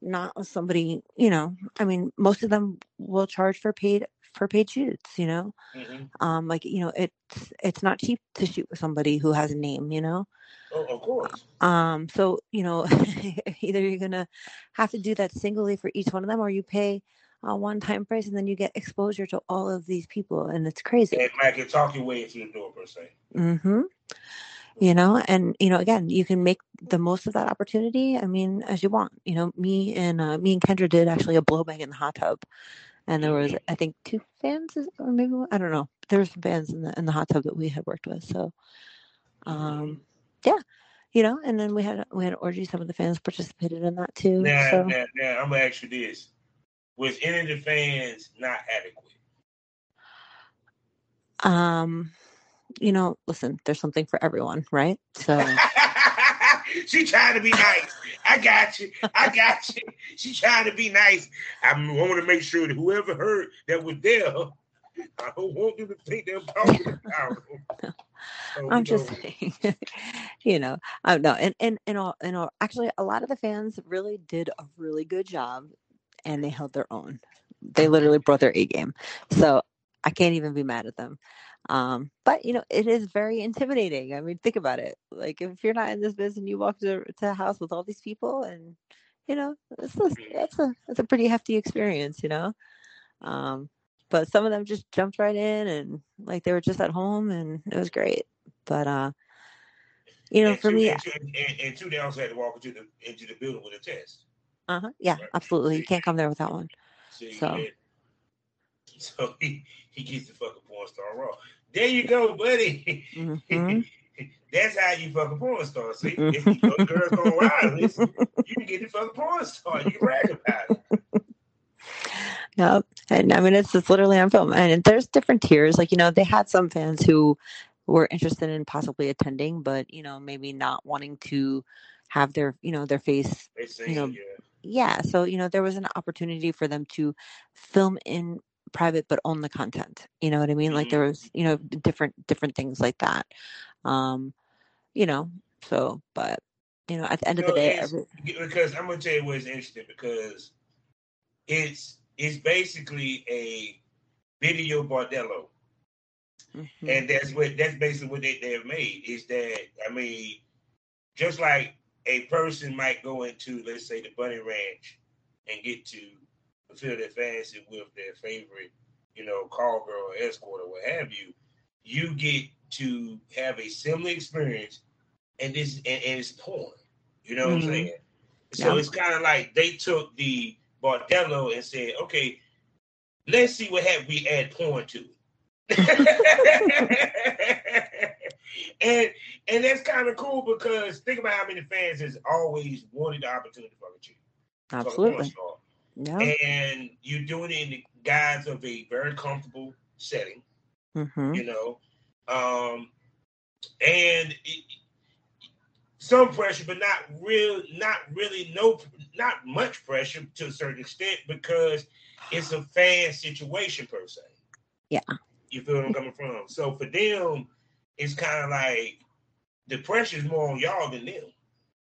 not somebody, you know, I mean, most of them will charge for paid for paid shoots, you know. Mhm. Um, like, you know, it's it's not cheap to shoot with somebody who has a name, you know. Oh, of course. Um, so, you know, <laughs> either you're gonna have to do that singly for each one of them or you pay a one time price and then you get exposure to all of these people and it's crazy. And Mike can talk your way into the door per se. mm-hmm you know and you know again you can make the most of that opportunity i mean as you want you know me and uh, me and kendra did actually a blowback in the hot tub and there was i think two fans or maybe one- i don't know. There were some fans in the in the hot tub that we had worked with so um yeah you know and then we had we had an orgy some of the fans participated in that too Now, so. now, now, I'm gonna ask you this: Was any of the fans not adequate? um you know listen there's something for everyone right? So <laughs> she trying to be nice. I got you. I got you. She trying to be nice. I want to make sure that whoever heard that was there, I don't want them to think they're talking about. them. <laughs> So I'm just saying, <laughs> you know, I don't know. and and and all, and all, actually, a lot of the fans really did a really good job, and they held their own. They literally brought their A game, so I can't even be mad at them. Um, but you know, it is very intimidating. I mean, think about it. Like, if you're not in this business and you walk to, to a house with all these people, and you know, it's a, it's a it's a pretty hefty experience, you know. Um, but some of them just jumped right in and like they were just at home and it was great. But uh you know, and for two, me, and, two, and, and two, they also had to walk into the into the building with a test. uh huh, yeah, Right. absolutely. You can't come there without one. See, So. <laughs> so he, he gets the fucking porn star raw. There you go, buddy. Mhm. <laughs> That's how you fucking porn star. See, if you know Girls Gone Wireless, you can get the fucking porn star. You can brag about it. Yep. And I mean, it's, it's literally on film. And there's different tiers. Like, you know, they had some fans who were interested in possibly attending, but, you know, maybe not wanting to have their, you know, their face. They say, You know, yeah. Yeah. So, you know, there was an opportunity for them to film in private, but own the content. You know what I mean? Like there was, you know, different, different things like that. Um, you know, so, but, you know, at the end of the day, every, because I'm gonna tell you what's interesting because it's it's basically a video bordello, Mhm. and that's what that's basically what they, they have made is that I mean, just like a person might go into let's say the bunny ranch and get to fulfill their fantasy with their favorite, you know, call girl or escort or what have you, you get to have a similar experience, and this and, and it's porn. You know what Mhm. I'm saying? So Yeah. it's kind of like they took the bordello and said, okay, let's see what happens. We add porn to <laughs> and and that's kind of cool because think about how many fans has always wanted the opportunity for a chick. fuck a porn absolutely. Yeah. And you're doing it in the guise of a very comfortable setting, hmm you know. Um, and it, some pressure, but not real, not really no, not much pressure to a certain extent because it's a fan situation per se. Yeah. You feel where I'm coming from? So for them, it's kind of like the pressure is more on y'all than them.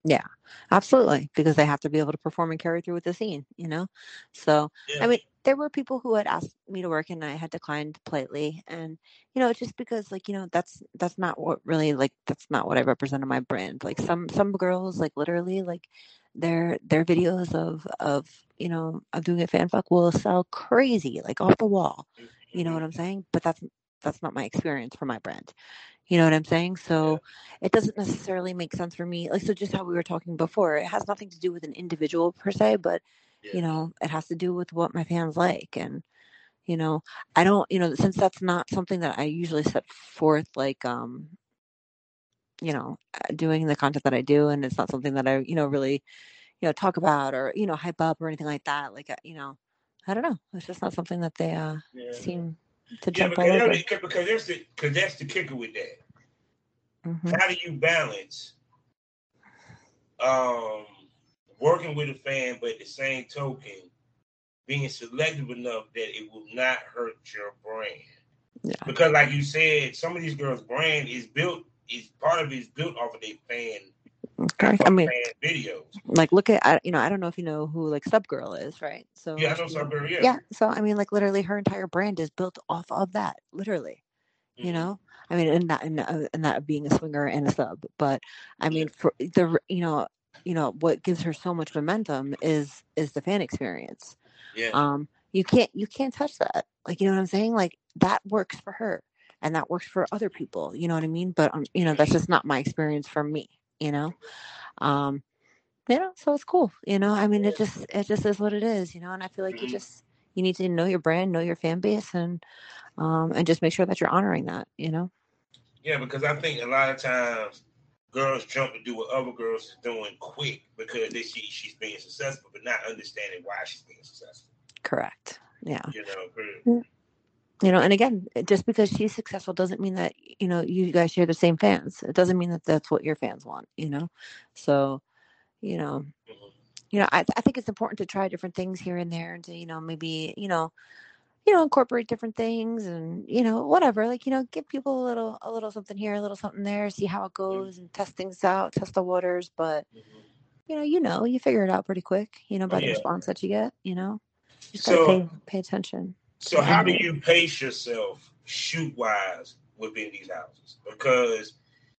Yeah, absolutely. Because they have to be able to perform and carry through with the scene, you know? So, Yeah. I mean, there were people who had asked me to work and I had declined politely. And, you know, just because like, you know, that's that's not what really like that's not what I represent in my brand. Like some some girls like literally like their their videos of of, you know, of doing a fan fuck will sell crazy, like off the wall. You know mm-hmm. what I'm saying? But that's that's not my experience for my brand. You know what I'm saying? So it doesn't necessarily make sense for me. Like, so just how we were talking before, it has nothing to do with an individual per se, but, Yeah. you know, it has to do with what my fans like. And, you know, I don't, you know, since that's not something that I usually set forth, like, um, you know, uh, doing the content that I do, and it's not something that I, you know, really, you know, talk about or, you know, hype up or anything like that. Like, uh, you know, I don't know. It's just not something that they uh, Yeah. seem to Yeah, jump because, over. because because that's the because that's the kicker with that. hmm How do you balance um working with a fan, but at the same token, being selective enough that it will not hurt your brand? Yeah. Because, like you said, some of these girls' brand is built is part of it is built off of their fan, Okay. I mean, videos. like look at I, you know I don't know if you know who like Subgirl is, right? So Yeah, I know some girl. Yeah, yeah. So I mean, like literally, her entire brand is built off of that. Literally, you Mhm. know. I mean, and that and, uh, and that being a swinger and a sub, but I mean, for the you know, you know what gives her so much momentum is is the fan experience. yeah, Um, you can't you can't touch that. Like you know what I'm saying? Like that works for her, and that works for other people. You know what I mean? But um, you know, that's just not my experience for me. You know. Um, you know, so it's cool. You know, I mean, it just it just is what it is. You know, and I feel like you Mhm. just you need to know your brand, know your fan base, and um, and just make sure that you're honoring that. You know. yeah. Because I think a lot of times girls jump to do what other girls is doing quick because they see she's being successful, but not understanding why she's being successful. Correct. Yeah. You know, You know, and again, just because she's successful doesn't mean that you know you guys share the same fans. It doesn't mean that that's what your fans want. You know, so you know, Mhm. you know, I I think it's important to try different things here and there, and to you know maybe you know, you know, incorporate different things, and you know, whatever. Like you know, give people a little a little something here, a little something there, see how it goes, and test things out, test the waters. But you know, you know, you figure it out pretty quick. You know, by Oh, the yeah. response that you get. You know, you just gotta So, pay pay attention. So how do you pace yourself shoot wise within these houses? Because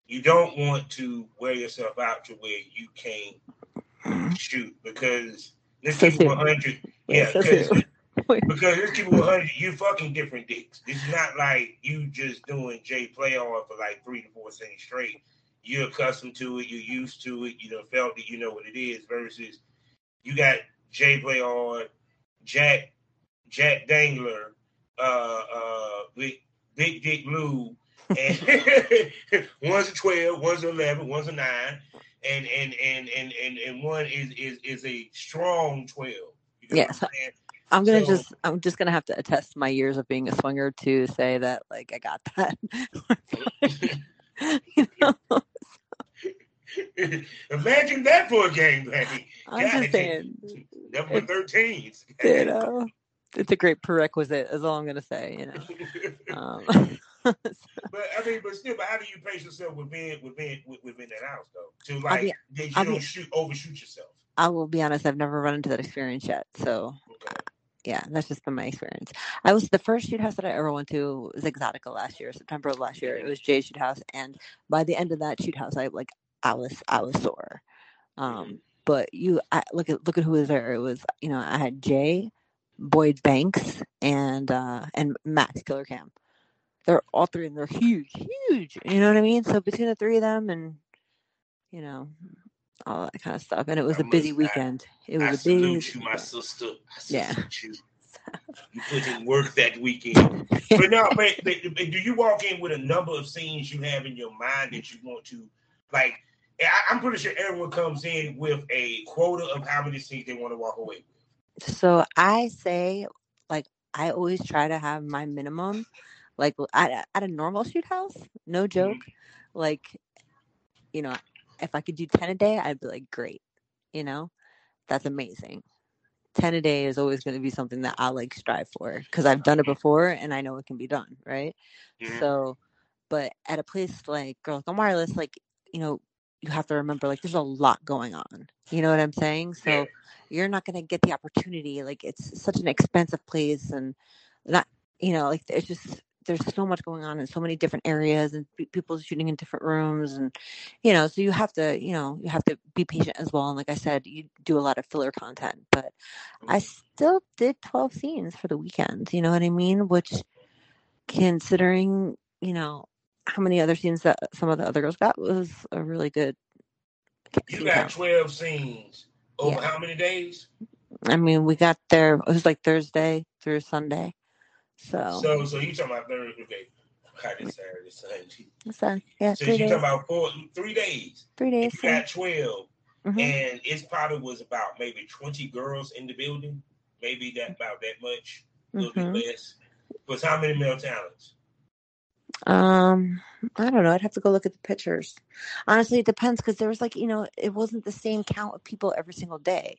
you don't want to wear yourself out to where you can't shoot. Because let's So keep it 100. Yeah, because <laughs> because let's keep it 100. You fucking different dicks. It's not like you just doing J play on for like three to four things straight. You're accustomed to it. You're used to it. You know, felt it. You know what it is. Versus you got J play on, Jack, Jack Dangler, uh, uh, Big, Big Dick Lou, and <laughs> <laughs> one's a 12, one's a 11, one's a 9, and and and and and, and one is is is a strong 12. You get Yes. I'm? Gonna So- just I'm just gonna have to attest my years of being a swinger to say that like I got that. you <laughs> know, Imagine that for a game, baby. I'm God, just saying, Number 13s. you know, it's a great prerequisite. Is all I'm gonna say. You know. Um, <laughs> But I mean, but still, but how do you pace yourself within within within that house though? To like be- that you I'll don't be- shoot overshoot yourself. I will be honest. I've never run into that experience yet. So Okay. yeah, that's just been my experience. I was the first shoot house that I ever went to was Exotica last year, September of last year. It was Jay's shoot house, and by the end of that shoot house, I like I was I was sore. Um, but you I, look at look at who was there. It was you know I had Jay, Boyd Banks, and uh and Max Killer Cam. They're all three, and they're huge, huge. You know what I mean? So between the three of them, and you know all that kind of stuff, and it was I a busy must- I- weekend. It was I a busy. salute you, my sister. I Yeah. you. You put in work that weekend. but no, but, but, but do you walk in with a number of scenes you have in your mind that you want to like? I, I'm pretty sure everyone comes in with a quota of how many scenes they want to walk away with. So I say, like, I always try to have my minimum, like at, at a normal shoot house, no joke. Like, you know, if I could do 10 a day, I'd be like, great. You know, that's amazing. 10 a day is always going to be something that I like strive for because I've done it before and I know it can be done. Right. Mhm. So, but at a place like Girls Gone Wireless, like, you know, you have to remember like there's a lot going on. You know what I'm saying? So you're not going to get the opportunity. Like it's such an expensive place and not, you know, like it's just there's so much going on in so many different areas and pe- people shooting in different rooms and you know so you have to you know you have to be patient as well and like i said you do a lot of filler content but i mm-hmm. still did 12 scenes for the weekend you know what i mean which considering you know how many other scenes that some of the other girls got was a really good You got count. 12 scenes over Yeah. how many days? i mean we got there it was like thursday through sunday so, So, so you talking about Thursday, okay, Friday, Saturday, Sunday. so yeah So you talking about four, three days. three days you got 12, mhm. and it probably was about maybe 20 girls in the building. Maybe that about that much, a little Mhm. bit less. Was how many male talents? Um, I don't know. I'd have to go look at the pictures. Honestly, it depends because there was like, you know, it wasn't the same count of people every single day.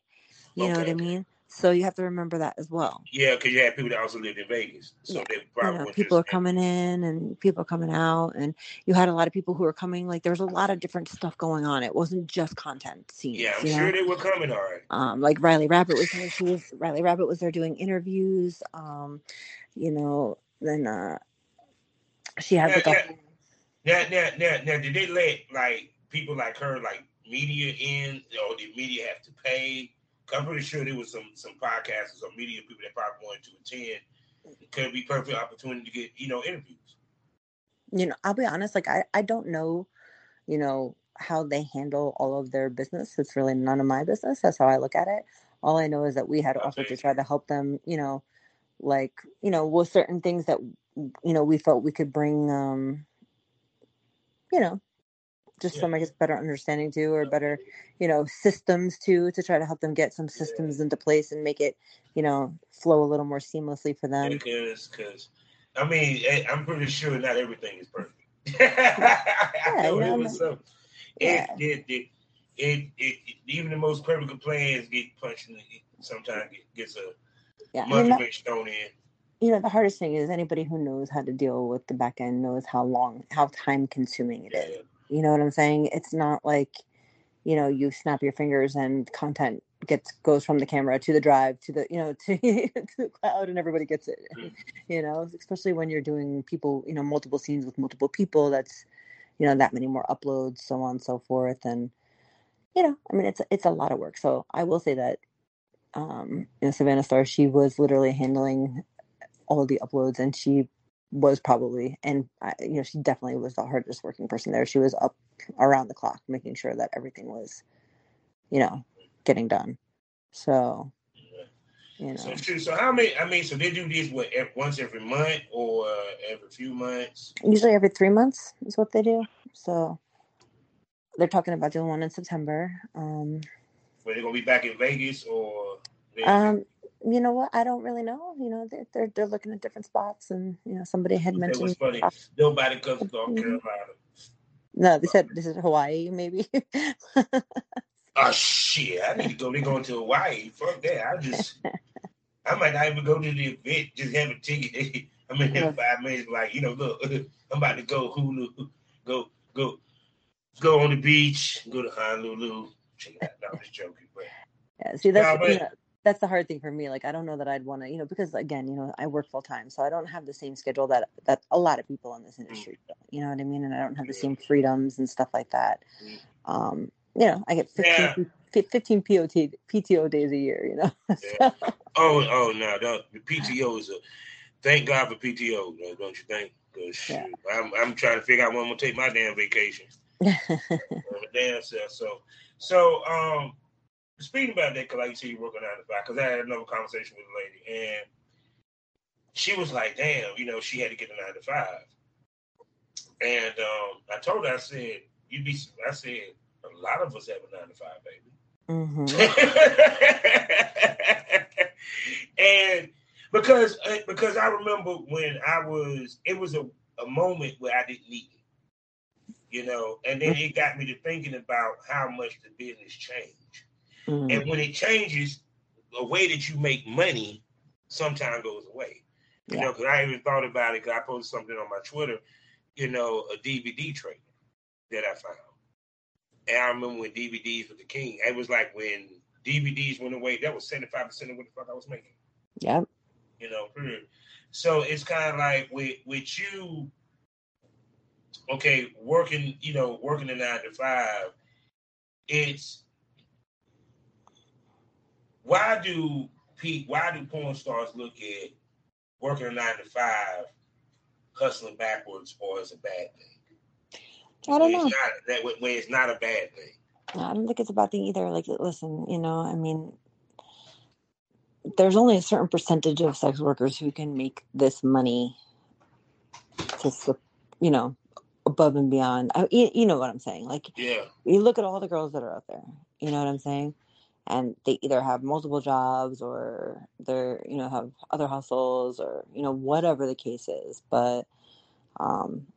You know what I mean? So you have to remember that as well. Yeah, because you had people that also lived in Vegas, so Yeah. they You know, people are coming in and people are coming out, and you had a lot of people who were coming. Like there was a lot of different stuff going on. It wasn't just content scenes. Yeah, I'm you know? sure they were coming. All right. um, like Riley Rabbit was there. She was Riley Rabbit was there doing interviews. Um, you know, then uh, she had Yeah, like a. Now, now, now, now, did they let like people like her, like media in, or did media have to pay? I'm pretty sure there was some some podcasters or media people that probably wanted to attend. It could be perfect opportunity to get you know interviews. you know i'll be honest like i i don't know you know how they handle all of their business it's really none of my business that's how i look at it all i know is that we had offered to try to help them you know like you know with certain things that you know we felt we could bring um you know just Yeah. some i guess better understanding to or better you know systems to to try to help them get some systems into place and make it you know flow a little more seamlessly for them Because, because, I mean, eh, I'm pretty sure not everything is perfect. <laughs> I know yeah, it was some. yeah. It, it, it, it, it, even the most perfect of plans get punched in the, sometimes get, gets a yeah I mean, that- motivation in. You know the hardest thing is anybody who knows how to deal with the back end knows how long how time consuming it is. You know what i'm saying? It's not like you know you snap your fingers and content gets goes from the camera to the drive to the you know <laughs> to, to the cloud and everybody gets it Mm. <laughs> you know? Especially when you're doing people you know multiple scenes with multiple people that's you know that many more uploads so on and so forth and you know i mean it's it's a lot of work. So i will say that um you know savannah star she was literally handling all the uploads and she was probably and I, you know she definitely was the hardest working person there she was up around the clock making sure that everything was you know getting done so you know So true. So how many? I mean, so they do this what once every month or every few months? usually every three months is what they do so they're talking about doing one in september um Where they're gonna be back in Vegas or? um you know what i don't really know you know they're they're, they're looking at different spots and you know somebody had that was mentioned funny. Nobody comes to <laughs> North Mhm. Carolina. no they said this is hawaii maybe Oh shit! I need to go. They're going to Hawaii. Fuck that. I just. I might not even go to the event. Just have a ticket. <laughs> I mean, in five minutes. Like you know, look, <laughs> I'm about to go Hulu. Go go go on the beach. Go to Honolulu. Check it out. No, I'm just joking. But Yeah, see that's you know, that's the hard thing for me. Like I don't know that I'd want to, you know, because again, you know, I work full time, so I don't have the same schedule that that a lot of people in this industry do. You know what I mean? And I don't have the same freedoms and stuff like that. Mm. Um, you know, I get 15, Yeah. 15 POT PTO days a year. You know, <laughs> Yeah. oh oh no, no, the PTO is a. Thank God for PTO, don't you think? Because Yeah. I'm I'm trying to figure out when I'm gonna take my damn vacation. <laughs> damn self. So, so um, speaking about that, because like you said, you working nine to five. Because I had another conversation with a lady, and she was like, "Damn, you know, she had to get a nine to five. And um, I told her, I said, "You'd be," I said, "A lot of us have a nine to five, baby." hmm <laughs> and because uh, because I remember when I was, it was a, a moment where I didn't need it, you know, and then it got me to thinking about how much the business changed. Hmm And when it changes, the way that you make money sometimes goes away. You Yeah. know, because I even thought about it. Cause I posted something on my Twitter. You know, a DVD trailer that I found. And I remember when DVDs were the king. It was like when DVDs went away. That was seventy five percent of what the fuck I was making. Yeah. You know. Period. So it's kind of like with with you. Okay, working. You know, working a nine to five. It's why do Pete? Why do porn stars look at working a nine to five, hustling backwards, or as a bad thing? I don't When know. It's not, that way it's not a bad thing. I don't think it's a bad thing either. Like, listen, you know, I mean, there's only a certain percentage of sex workers who can make this money to, you know, above and beyond. I, you, you know what I'm saying? Like, Yeah. you look at all the girls that are out there. You know what I'm saying? And they either have multiple jobs or they're, you know, have other hustles or, you know, whatever the case is. But, um,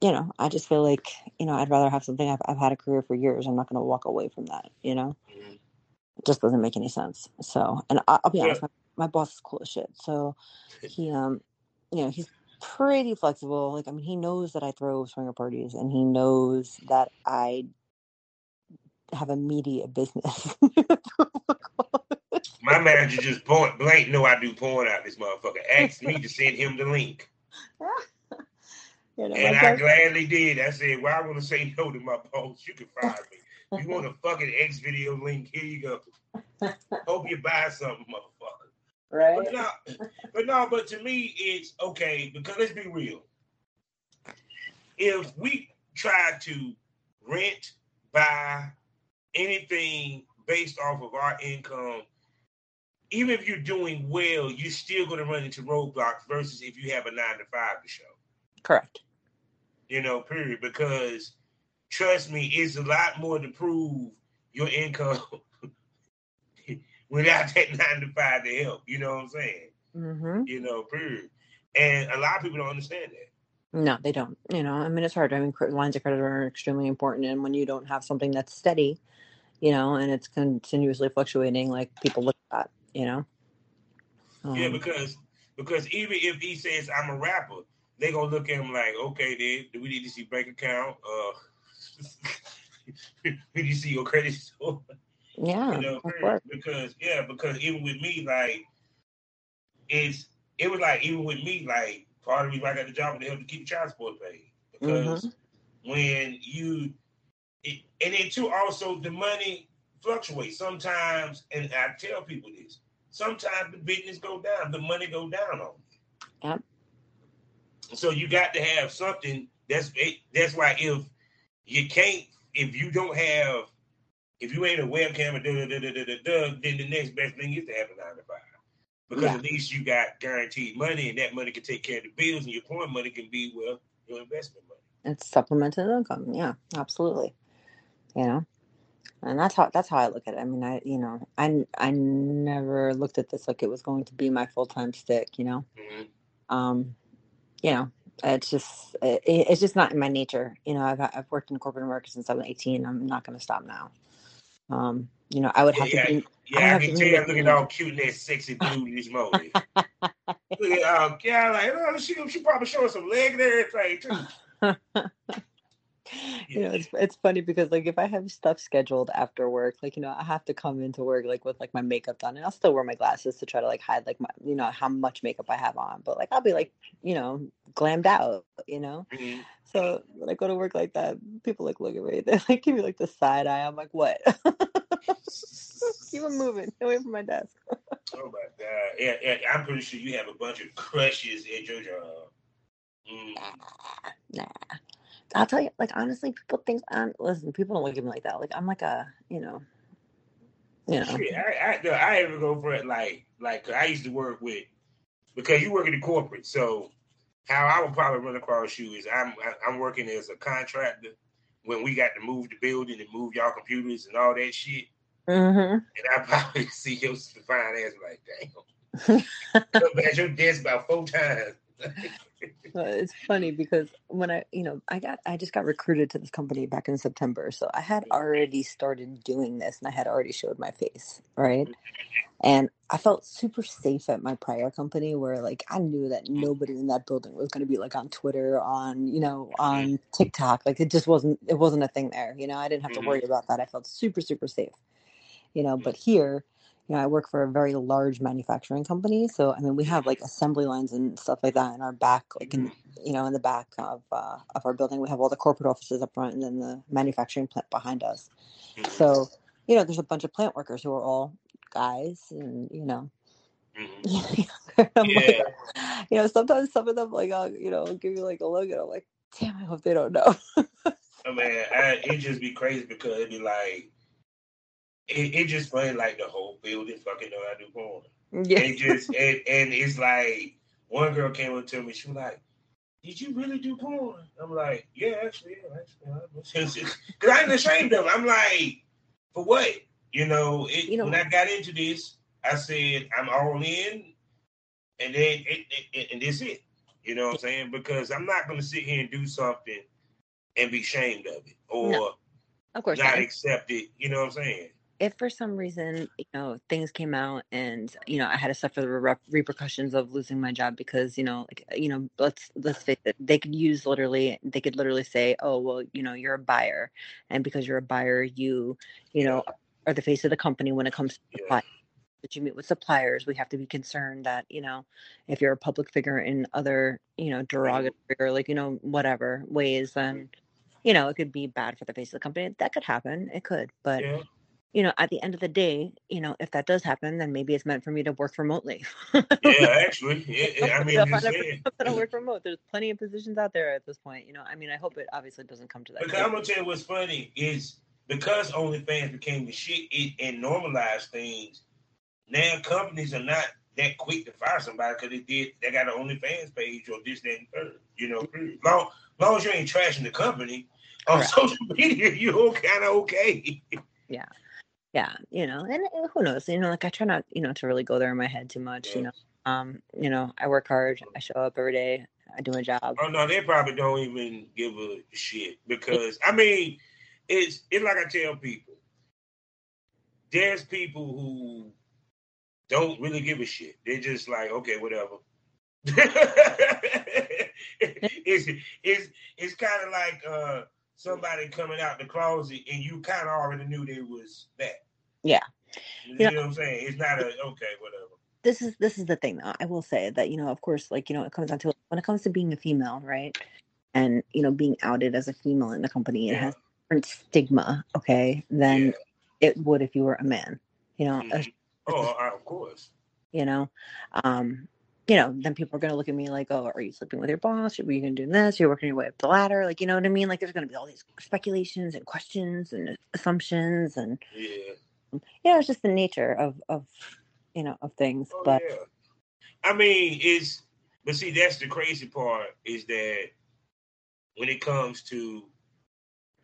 you know, I just feel like, you know, I'd rather have something. I've, I've had a career for years. I'm not going to walk away from that, you know? Mhm. It just doesn't make any sense. So, and I, I'll be Yeah. honest, my, my boss is cool as shit. So <laughs> he, um, you know, he's pretty flexible. Like, I mean, he knows that I throw swinger parties and he knows that I have a media business. <laughs> My manager just point blank know I do porn out this motherfucker. Asked me to send him the link. <laughs> You know, And I gladly did. I said, Well, I want to say no to my boss. You can fire me. You want a fucking X video link? Here you go. <laughs> Hope you buy something, motherfucker. right? But no, but no, but to me, it's okay because let's be real. If we try to rent, buy anything based off of our income, even if you're doing well, you're still going to run into roadblocks versus if you have a nine to five to show. Correct. You know, period. Because trust me, it's a lot more to prove your income <laughs> without that nine to five to help. You know what I'm saying? hmm you know, period. And a lot of people don't understand that. No, they don't. You know, I mean, it's hard. I mean, lines of credit are extremely important, and when you don't have something that's steady, you know, and it's continuously fluctuating, like people look at you know. yeah, Um, because because even if he says I'm a rapper, they gonna look at him like, okay, then do we need to see bank account? Uh, <laughs> we need to see your credit score. yeah, you know, because yeah, because even with me, like it's it was like even with me, like part of the reason I got the job was to help to keep child support paid because Mm-hmm. when you it, and then too also the money fluctuates sometimes and i tell people this sometimes the business go down the money go down on you Yep. so you got to have something that's that's why if you can't if you don't have if you ain't a webcam or da, da, da, da, da, da, da, then the next best thing is to have a nine to five because Yeah. at least you got guaranteed money and that money can take care of the bills and your point money can be well your investment money It's supplemental income. Yeah, absolutely. You know, and that's how that's how I look at it. I mean, I you know, I I never looked at this like it was going to be my full time stick. You know, Mhm. um, you know, it's just it, it's just not in my nature. You know, I've I've worked in corporate America since I was eighteen. I'm not going to stop now. Um, you know, I would Yeah, have to yeah, be. I yeah, I have can tell you making- looking all cute and that sexy <laughs> dude this morning. Look at <laughs> uh, yeah, like oh, she she probably showing some leg and everything too. You know, it's it's funny because like if I have stuff scheduled after work, like you know, I have to come into work like with like my makeup done, and I'll still wear my glasses to try to like hide like my you know how much makeup I have on, but like I'll be like you know glammed out, you know. Mhm. So when I go to work like that, people like look at me, <laughs> they like give me like the side eye. I'm like, what? <laughs> Keep it moving, away from my desk. Oh my god! Yeah, yeah, I'm pretty sure you have a bunch of crushes at your job. <laughs> Mm. Nah. I'll tell you, like honestly, people think I'm listen, people don't look at me like that. Like I'm like a, you know, you know. Shit, I, I, no, I even go for it like, like I used to work with, because you work in the corporate. So, how I would probably run across you is I'm, I'm working as a contractor when we got to move the building and move y'all computers and all that shit. Mm-hmm. And I <laughs> probably see your fine ass like, damn, <laughs> come at your desk about four times. <laughs> it's funny because when I, you know, I got, I just got recruited to this company back in September. So I had already started doing this and I had already showed my face, right? And I felt super safe at my prior company where like I knew that nobody in that building was going to be like on Twitter, on, you know, on TikTok. Like it just wasn't, it wasn't a thing there. You know, I didn't have to mm-hmm. worry about that. I felt super, super safe, you know, but here, you know, I work for a very large manufacturing company. So, I mean, we have like assembly lines and stuff like that in our back, like in, you know, in the back of, uh, of our building. We have all the corporate offices up front and then the manufacturing plant behind us. So, you know, there's a bunch of plant workers who are all guys and, you know, <laughs> Mm-hmm. yeah. Yeah. you know, sometimes some of them like, I'll, you know, give you like a look and I'm like, damn, I hope they don't know. <laughs> I mean, I, it just be crazy because it'd be like, it, it just funny like the whole building fucking know to do porn. yeah. It just and, and it's like one girl came up to me. She was like, "Did you really do porn?" I'm like, "Yeah, actually, yeah, actually." Because I ain't ashamed of it. I'm like, "For what?" You know, it, You know- when I got into this, I said I'm all in, and then it, it, it and this it. You know what I'm saying? Because I'm not going to sit here and do something and be ashamed of it or No, Of course. not not. accept it. You know what I'm saying? If for some reason you know things came out and you know i had to suffer the re- repercussions of losing my job because you know like you know let's let's face it they could use literally they could literally say oh well you know you're a buyer and because you're a buyer you you know are the face of the company when it comes to Yeah. supply. That you meet with suppliers we have to be concerned that you know if you're a public figure in other you know derogatory or like you know whatever ways then you know it could be bad for the face of the company. That could happen. It could but Yeah. You know, at the end of the day, you know, if that does happen, then maybe it's meant for me to work remotely. Yeah, <laughs> actually. Yeah, I mean, You know, just if I'm <laughs> gonna work remote. There's plenty of positions out there at this point. You know, I mean, I hope it obviously doesn't come to that. Because I'm gonna tell you what's funny is because OnlyFans became the shit it, and normalized things. Now companies are not that quick to fire somebody because they did they got an OnlyFans page or this, that, and third. You know, mm-hmm. long long as you ain't trashing the company on <laughs> social media, you're kind of okay. yeah, you know, and uh, who knows? You know, like I try not, you know, to really go there in my head too much. You know, um, you know, I work hard. I show up every day. I do my job. Oh no, they probably don't even give a shit because I mean, it's it's like I tell people. There's people who don't really give a shit. They're just like, okay, whatever. <laughs> it's it's it's kind of like uh somebody coming out the closet and you kind of already knew they was that. Yeah. You Yeah. know what I'm saying? It's not a okay, whatever. this is this is the thing though i will say that you know of course like you know it comes down to when it comes to being a female right and you know being outed as a female in the company it has different stigma okay than Yeah. it would if you were a man you know uh, Mhm. Oh, of course. you know um you know then people are going to look at me like oh are you sleeping with your boss are you going to do this you're working your way up the ladder like you know what i mean like there's going to be all these speculations and questions and assumptions and Yeah. You know it's just the nature of of you know of things Oh but yeah. I mean, it's but see that's the crazy part is that when it comes to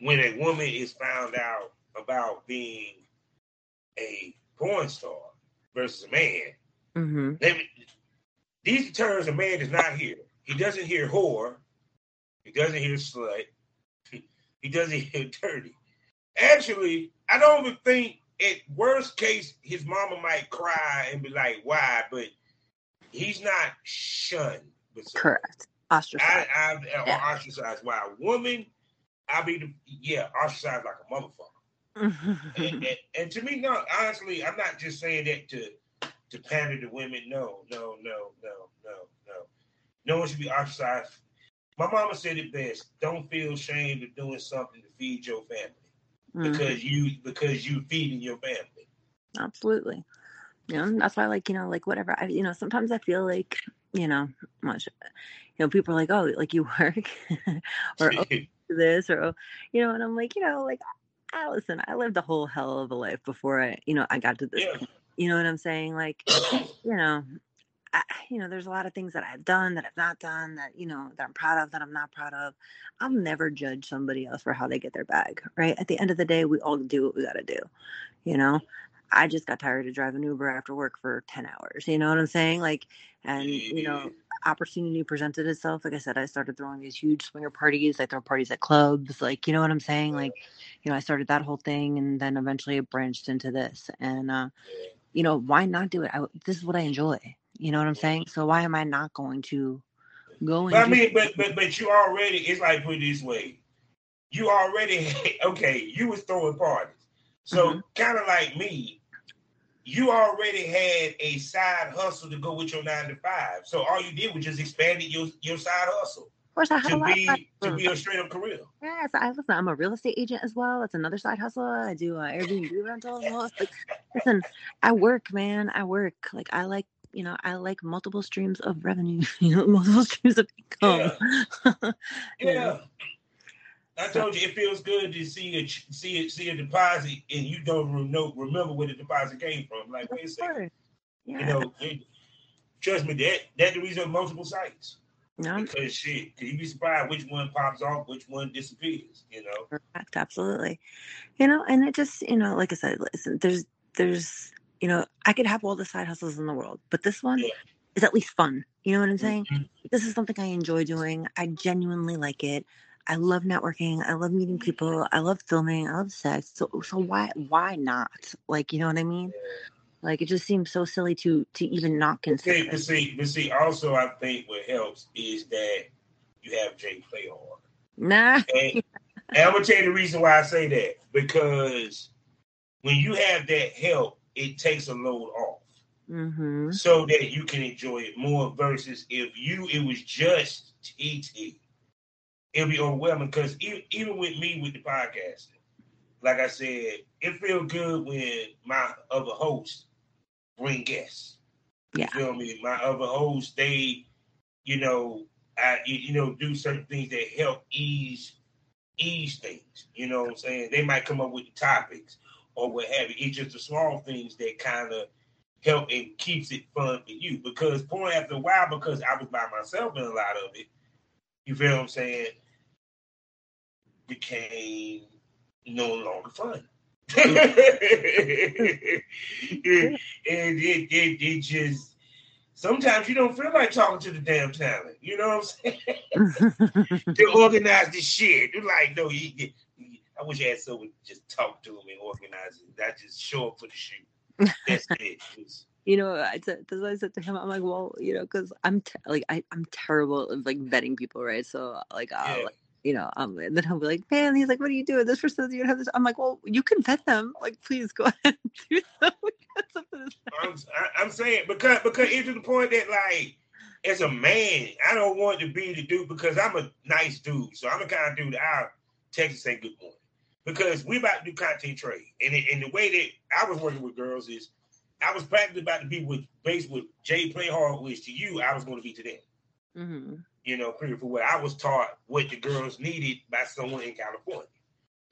when a woman is found out about being a porn star versus a man, mhm, they, these terms a man does not hear. He doesn't hear whore. He doesn't hear slut. <laughs> He doesn't hear dirty. Actually, I don't even think at worst case his mama might cry and be like, why? But he's not shunned. Correct I, ostracized I, or uh, Yeah. ostracized. Why a woman, I be the yeah, ostracized like a motherfucker. <laughs> and, and, and to me, no, honestly, I'm not just saying that to to pander to women. No, no, no, no, no, no. No one should be ostracized. My mama said it best. Don't feel ashamed of doing something to feed your family Mhm. because you because you feeding your family. absolutely. You know that's why like you know like whatever. I you know sometimes i feel like you know much you know people are like oh like you work <laughs> or oh, <laughs> this or oh, you know and i'm like you know like I listen i lived a whole hell of a life before i you know i got to this yeah, you know what i'm saying? Like <coughs> you know I, you know there's a lot of things that i've done that i've not done that you know that i'm proud of that i'm not proud of i'll never judge somebody else for how they get their bag right at the end of the day we all do what we got to do you know i just got tired of driving uber after work for 10 hours you know what i'm saying like and you know opportunity presented itself, like I said, I started throwing these huge swinger parties. I throw parties at clubs, like you know what I'm saying. Like, you know, I started that whole thing, and then eventually it branched into this. And uh, you know, why not do it? I, this is what I enjoy. You know what I'm saying? So why am I not going to go? I mean, but but but you already. It's like put it this way. You already <laughs> okay. You was throwing parties, so mm-hmm. kind of like me you already had a side hustle to go with your nine to five. So all you did was just expanded your, your side hustle. Of course, I to be to be a straight up career. Yeah, so I listen. I'm a real estate agent as well. That's another side hustle. I do uh, Airbnb rentals. Like, listen, I work, man. I work. Like I like you know, I like multiple streams of revenue, <laughs> you know, multiple streams of income. <laughs> Yeah. yeah. I told you it feels good to see a see a, see a deposit and you don't know remember where the deposit came from. Like wait a second, yeah. you know, it, trust me, that that's the reason multiple sites. No. Because shit, you be surprised which one pops off, which one disappears. You know, correct, absolutely. You know, and it just you know, like I said, listen, there's there's you know, I could have all the side hustles in the world, but this one. Is at least fun. You know what I'm saying? Mm-hmm. This is something I enjoy doing. I genuinely like it. I love networking. I love meeting people. I love filming. I love sex. So so why why not? Like you know what I mean? Like it just seems so silly to to even not consider. See, but see, but see, also I think what helps is that you have Jay play hard. Nah. And, and I'm gonna tell you the reason why I say that because when you have that help, it takes a load off. Mm-hmm. So that you can enjoy it more versus if you it was just TT it'll be overwhelming because even, even with me with the podcasting, like I said, it feels good when my other hosts bring guests. Yeah. You feel me? My other hosts, they, you know, I you know, do certain things that help ease ease things. You know what I'm saying? They might come up with the topics or what have you. It's just the small things that kind of help and keeps it fun for you. Because point after a while, because I was by myself in a lot of it, you feel what I'm saying? became no longer fun. <laughs> and it, it, it just sometimes you don't feel like talking to the damn talent. You know what I'm saying? <laughs> <laughs> to organize the shit. You're like, no, you, you, I wish I had someone just talk to him and organize it. Not just show up for the shoot. <laughs> That's it. you know, I said, that's what I said to him. I'm like, well, you know, because I'm te- like, I, I'm terrible at like vetting people, right? So like, I'll yeah. like, you know, um, and then he'll be like, man, he's like, what are you doing? This person doesn't even have this. I'm like, well, you can vet them. Like, please go <laughs> ahead and do something. I'm, I'm saying because because it's to the point that like, as a man, I don't want to be the dude because I'm a nice dude. So I'm the kind of dude I'll text and say good morning because we about to do content trade. And, it, and the way that I was working with girls is I was practically about to be with based with Jay Play Hard, which to you I was going to be to them. Mm-hmm you know, period for what I was taught what the girls needed by someone in California.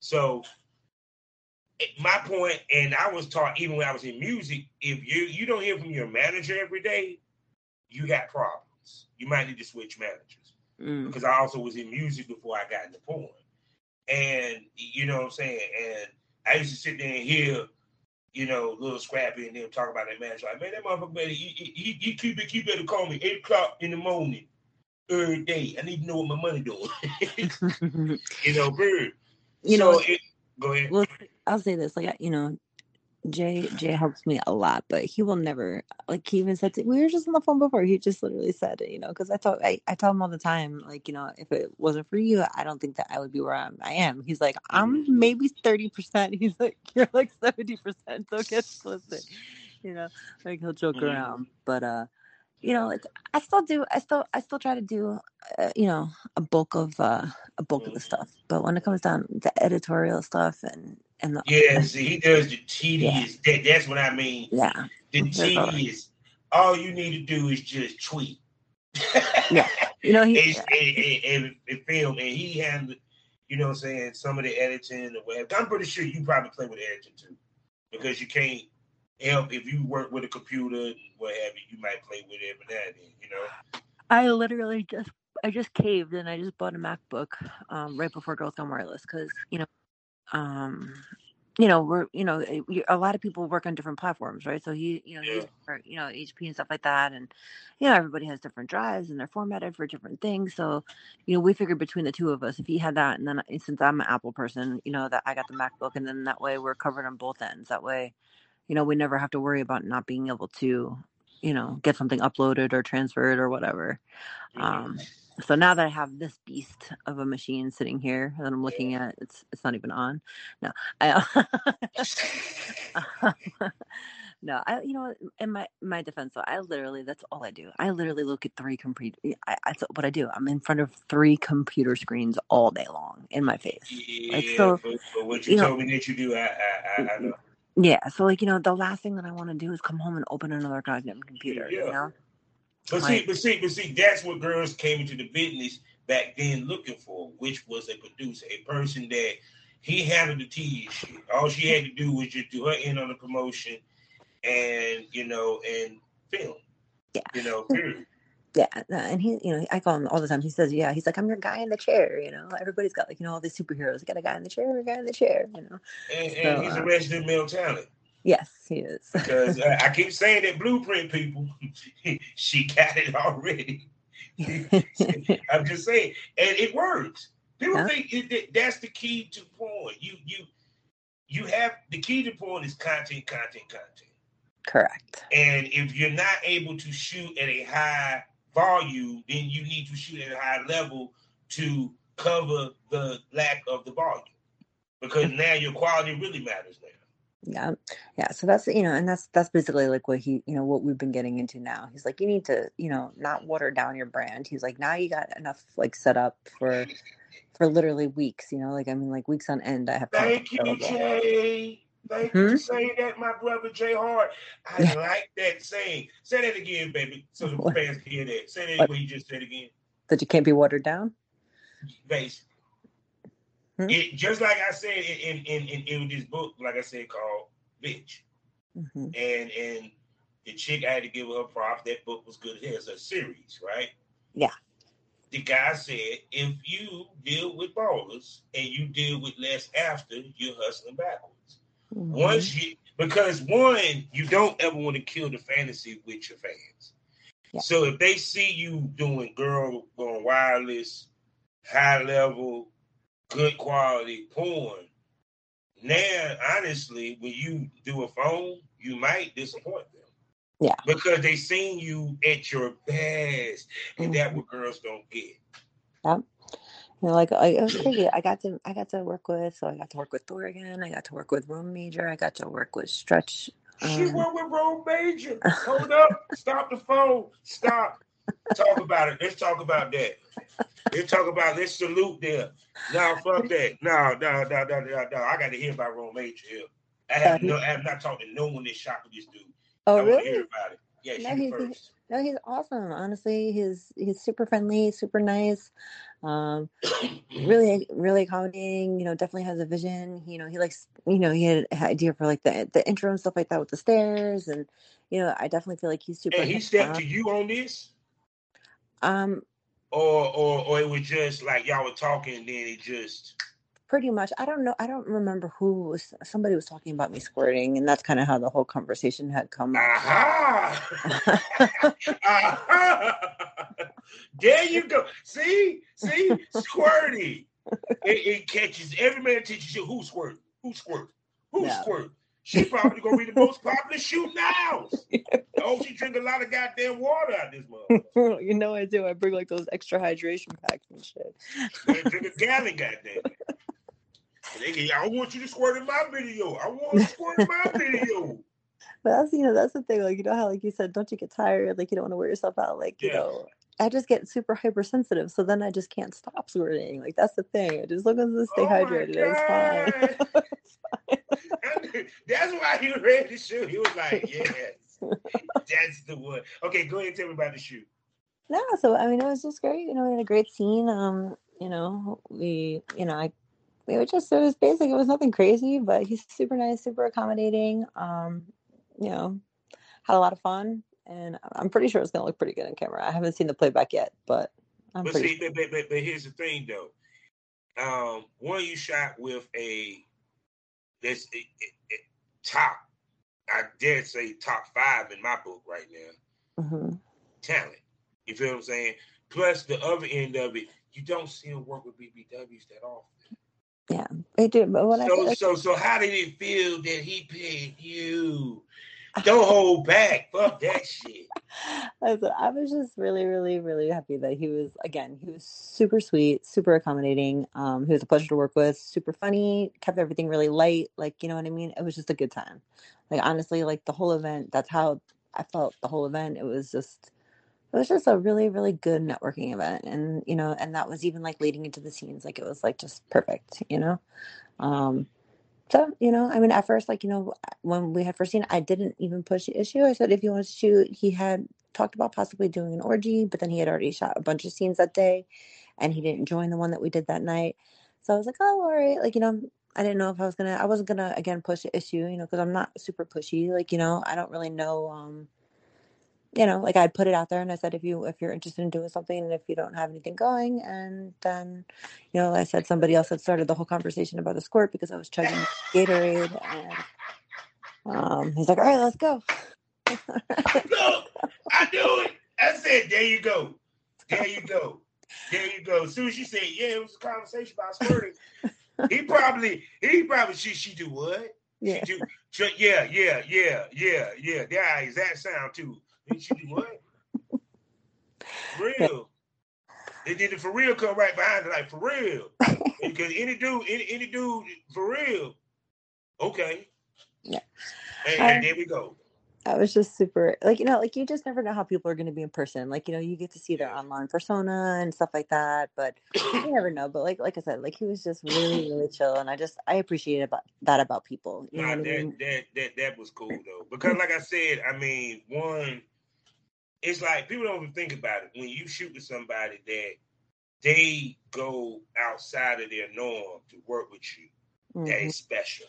So my point, and I was taught even when I was in music, if you you don't hear from your manager every day, you got problems. You might need to switch managers. Mm. Because I also was in music before I got into porn. And you know what I'm saying? And I used to sit there and hear, you know, Lil Scrappy and them talk about that manager. Like, man, that motherfucker better he, he, he keep it keep better call me eight o'clock in the morning every day. I need to know what my money doing. <laughs> <laughs> you know, bird. You so know, it, go ahead. Well, I'll say this, like you know, Jay Jay helps me a lot, but he will never like he even said to, we were just on the phone before. He just literally said, you know, because I told I, I tell him all the time, like you know, if it wasn't for you, I don't think that I would be where I'm, I am. He's like, I'm mm-hmm. maybe thirty percent. <laughs> He's like, you're like seventy percent. So get closer. You know, like he'll joke mm-hmm. around, but uh, you know, like I still do, I still, I still try to do, uh, you know, a bulk of, uh, a bulk of the stuff. But when it comes down to editorial stuff and and the yeah, see, he does the tedious. Yeah. That, that's what I mean. Yeah, the tedious. All you need to do is just tweet. yeah, you know, he <laughs> and, and, and, film, and he handled, you know, what I'm saying some of the editing or whatever. I'm pretty sure you probably play with editing too, because you can't if you work with a computer and what have you, you might play with it and then, you know. I literally just I just caved and I just bought a MacBook um, right before Girls Gone Wireless because you know um, you know, we're, you know, a lot of people work on different platforms, right? So he, you know, Yeah. he's, for, you know, HP and stuff like that. And, you know, everybody has different drives and they're formatted for different things. So, you know, we figured between the two of us, if he had that, and then since I'm an Apple person, you know, that I got the MacBook, and then that way we're covered on both ends. That way, you know, we never have to worry about not being able to, you know, get something uploaded or transferred or whatever. Um, so now that I have this beast of a machine sitting here that I'm looking at, it's it's not even on. No, I, <laughs> um, <laughs> no, I you know in my my defense though, I literally that's all I do. I literally look at three computer. I, that's what I do. I'm in front of three computer screens all day long in my face. yeah, Like so, but, but what you, you know- told me that you do, I, I, I, I know. Yeah. So like you know, the last thing that I want to do is come home and open another goddamn computer. Yeah. You know. But Like- see, but see, but see, that's what girls came into the business back then looking for, which was a producer, a person that he handled the TV shit. All she had to do was just do her end on the promotion and you know, and film. Yeah. You know, <laughs> period. Yeah, and he, you know, I call him all the time. He says, "Yeah." He's like, "I'm your guy in the chair." You know, everybody's got like, you know, all these superheroes. You got a guy in the chair, a guy in the chair. You know. And, and So, he's uh, a resident male talent. Yes, he is. Because uh, <laughs> I keep saying that blueprint people, <laughs> she got it already. <laughs> I'm just saying, and it works. People Yeah. think it, that that's the key to porn. You you you have the key to porn is content, content, content. Correct. And if you're not able to shoot at a high volume, then you need to shoot at a high level to cover the lack of the volume. Because now your quality really matters now. Yeah, yeah. So that's you know, and that's that's basically like what he, you know, what we've been getting into now. He's like, you need to, you know, not water down your brand. He's like, now you got enough like set up for for literally weeks. You know, like I mean, like weeks on end. I have Thank you. Jay. Thank you Hmm? for saying that, my brother Jay Hart. I Yeah. like that saying. Say that again, baby, so the What? fans can hear that. Say that What? what you just said again. That you can't be watered down. Basically. Hmm? It just like I said in in, in in this book, like I said, called Bitch. hmm And and the chick I had to give her props. That book was good. It's a series, right? Yeah. The guy said, if you deal with ballers and you deal with less after, you're hustling backwards. Mm-hmm. Once you because one, you don't ever want to kill the fantasy with your fans. Yeah. So if they see you doing Girl Gone Wireless, high level, good quality porn, now honestly, when you do a phone, you might disappoint them. Yeah. Because they seen you at your best, and that what girls don't get. You know, like I, it was crazy. I got to I got to work with so I got to work with Thor again. I got to work with Rome Major. I got to work with Stretch. She Um, went with Rome Major. <laughs> Hold up. Stop the phone. Stop. Talk about it. Let's talk about that. Let's talk about let's salute them. No, fuck that. No, no, no, no, no, no. I got to hear about Rome Major here. I have no I have not talked to no one that shot with this dude. oh I really? hear about it. Yeah, No, he's- first. No, he's awesome. Honestly, he's he's super friendly, super nice. Um, <coughs> really, really accommodating. You know, definitely has a vision. You know, he likes. You know, he had an idea for like the the intro and stuff like that with the stairs, and you know, I definitely feel like he's super. And he stepped to you on this? Um, Or or or it was just like y'all were talking and then it just pretty much. I don't know. I don't remember who was. Somebody was talking about me squirting, and that's kind of how the whole conversation had come. Uh-huh! Aha! <laughs> There you go. See, see, squirty. It, it catches every man teaches you who squirt, who squirt, who Yeah. squirt. She probably gonna be the most popular shooting now. Oh, she drink a lot of goddamn water out this mother. <laughs> you know I do. I bring like those extra hydration packs and shit. Drink a gallon, goddamn. I want you to squirt in my video. I want to squirt in my video. <laughs> But that's you know that's the thing. Like you know how like you said, don't you get tired? Like you don't want to wear yourself out. Like you know, I just get super hypersensitive, so then I just can't stop squirting. Like that's the thing. I just look as to stay Oh hydrated. It's fine. God. <laughs> That's why he read the shoe. He was like, yes, <laughs> that's the one. Okay, go ahead and tell me about the shoe. No, so I mean it was just great. You know, we had a great scene. Um, you know, we you know I we were just it was basic. It was nothing crazy, but he's super nice, super accommodating. Um, you know, had a lot of fun, and I'm pretty sure it's gonna look pretty good on camera. I haven't seen the playback yet, but I'm But pretty. see, but, but, but, but here's the thing though. Um, one you shot with a this it, it, it, top. I dare say top five in my book right now. hmm Talent. You feel what I'm saying? Plus the other end of it, you don't see him work with BBWs that often. Yeah, they do. But what So I so so how did it feel that he paid you? <laughs> Don't hold back. Fuck that shit. <laughs> I was, I was just really, really, really happy that he was again. He was super sweet, super accommodating. Um, he was a pleasure to work with. Super funny. Kept everything really light. Like you know what I mean. It was just a good time. Like honestly, like the whole event. That's how I felt. The whole event. It was just. It was just a really, really good networking event, and you know, and that was even like leading into the scenes. Like it was like just perfect. You know. Um, so, you know, I mean, at first, like, you know, when we had first seen, I didn't even push the issue. I said if you want to shoot, he had talked about possibly doing an orgy, but then he had already shot a bunch of scenes that day and he didn't join the one that we did that night. So I was like, oh, all right. Like, you know, I didn't know if I was gonna, I wasn't gonna again push the issue, you know, because I'm not super pushy. Like, you know, I don't really know, um, you know, like I'd put it out there and I said, if you, if you're interested in doing something and if you don't have anything going, and then, you know, I said somebody else had started the whole conversation about the squirt because I was chugging Gatorade and um, he's like, all right, let's go. <laughs> Look, I knew it. I said, there you go. There you go. There you go. As soon as she said, yeah, it was a conversation about squirting. he probably, he probably, she, she do what? yeah. She do, she- yeah, yeah, yeah, yeah, yeah. Yeah, exact sound too. And she do what? Real. They did it for real. Come right behind it, like for real. <laughs> Because any dude, any, any dude, for real. Okay. Yeah. And, I- and there we go. I was just super like you know like you just never know how people are going to be in person like you know you get to see their online persona and stuff like that but you <coughs> never know but like like I said like he was just really really chill and I just I appreciate about that about people you know Nah, I that, mean that that that was cool though. Because <laughs> like I said, I mean, one, it's like people don't even think about it. When you shoot with somebody that they go outside of their norm to work with you, that Mhm. is special.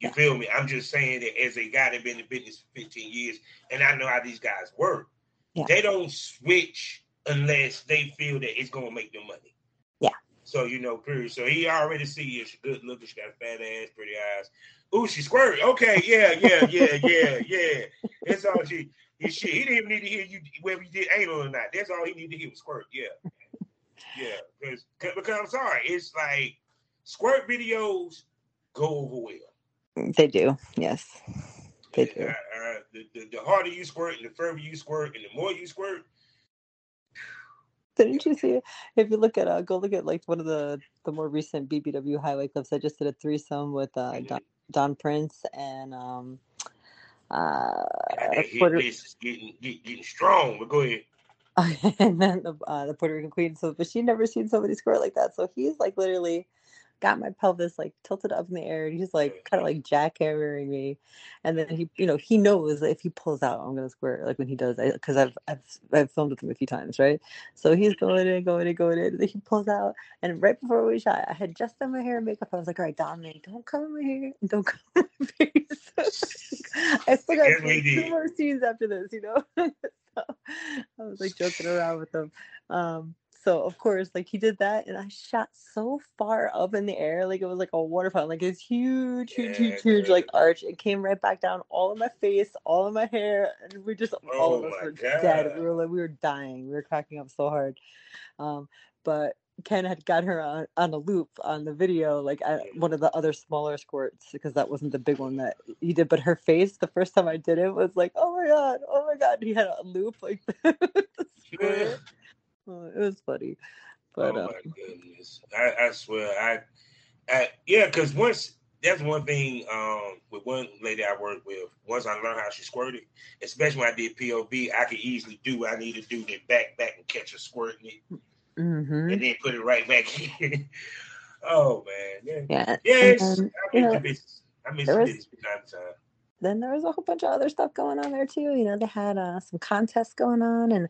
You Yeah. feel me? I'm just saying that as a guy that been in business for 15 years, and I know how these guys work. Yeah. They don't switch unless they feel that it's gonna make them money. Yeah. So you know, period. So he already see you. She good looking. She got a fat ass, pretty eyes. Ooh, she squirt. Okay, yeah, yeah, yeah, yeah, yeah. That's all she. He, shit, he didn't even need to hear you whether you did anal or not. That's all he needed to hear was squirt. Yeah, yeah. Because because I'm sorry, it's like squirt videos go over well. they do yes they do Uh, uh, the, the, the harder you squirt and the further you squirt and the more you squirt, didn't you see It? if you look at uh go look at like one of the the more recent BBW highway clips I just did a threesome with uh Don, Don Prince and um uh hit Puerto, getting, get, getting strong. But go ahead. <laughs> and then the uh, the Puerto Rican queen. So, but she never seen somebody score like that. So he's like literally got my pelvis like tilted up in the air, and he's like kind of like jackhammering me. And then he, you know, he knows that if he pulls out, I'm gonna squirt. Like when he does, because I've I've I've filmed with him a few times, right? So he's going in, going in, going in. And then he pulls out, and right before we shot, I had just done my hair and makeup. I was like, all right, Dominic, don't come in my hair, don't come in my face. I still got two more scenes after this, you know. <laughs> so I was like joking around with him. Um, so of course, like he did that, and I shot so far up in the air, like it was like a water fountain, like this huge, huge, Yeah, huge, huge, like arch. It came right back down all in my face, all in my hair, and we just all Oh of us my were dead. We were like we were dying. We were cracking up so hard. Um, but Ken had got her on, on a loop on the video, like at one of the other smaller squirts, because that wasn't the big one that he did. But her face, the first time I did it, was like, "Oh my god, oh my god!" He had a loop like <laughs> the squirt. Oh, it was funny, but oh um, my goodness! I, I swear, I, I yeah, because once that's one thing. Um, with one lady I worked with, once I learned how she squirted, especially when I did POV, I could easily do what I need to do, then back back and catch her squirting it, mhm. and then put it right back in. <laughs> oh man, yeah, yeah. yes, I miss know, the business. I miss there the business time. Then there was a whole bunch of other stuff going on there too. You know, they had uh, some contests going on, and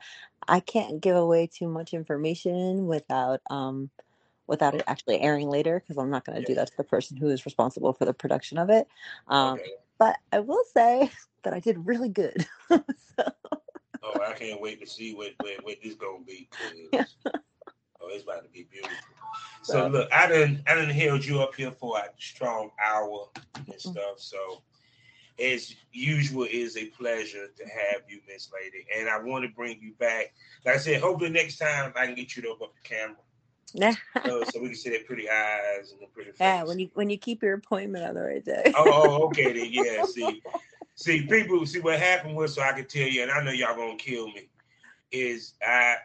I can't give away too much information without um without it actually airing later because I'm not going to do that to the person who is responsible for the production of it. Um, Okay. but I will say <laughs> that I did really good. <laughs> so, Oh, I can't wait to see what what, what this gonna be. Yeah. Oh, it's about to be beautiful. So look, I didn't I didn't held you up here for a strong hour and Mm-hmm. stuff. So as usual, it is a pleasure to have you, Miss Lady. And I want to bring you back. Like I said, hopefully next time I can get you to open up the camera. <laughs> Yeah. uh, so we can see their pretty eyes and the pretty face. Yeah, when you when you keep your appointment on the right day. oh, oh, okay then. Yeah, <laughs> see, see, people, see what happened was, so I can tell you, and I know y'all gonna kill me. Is I,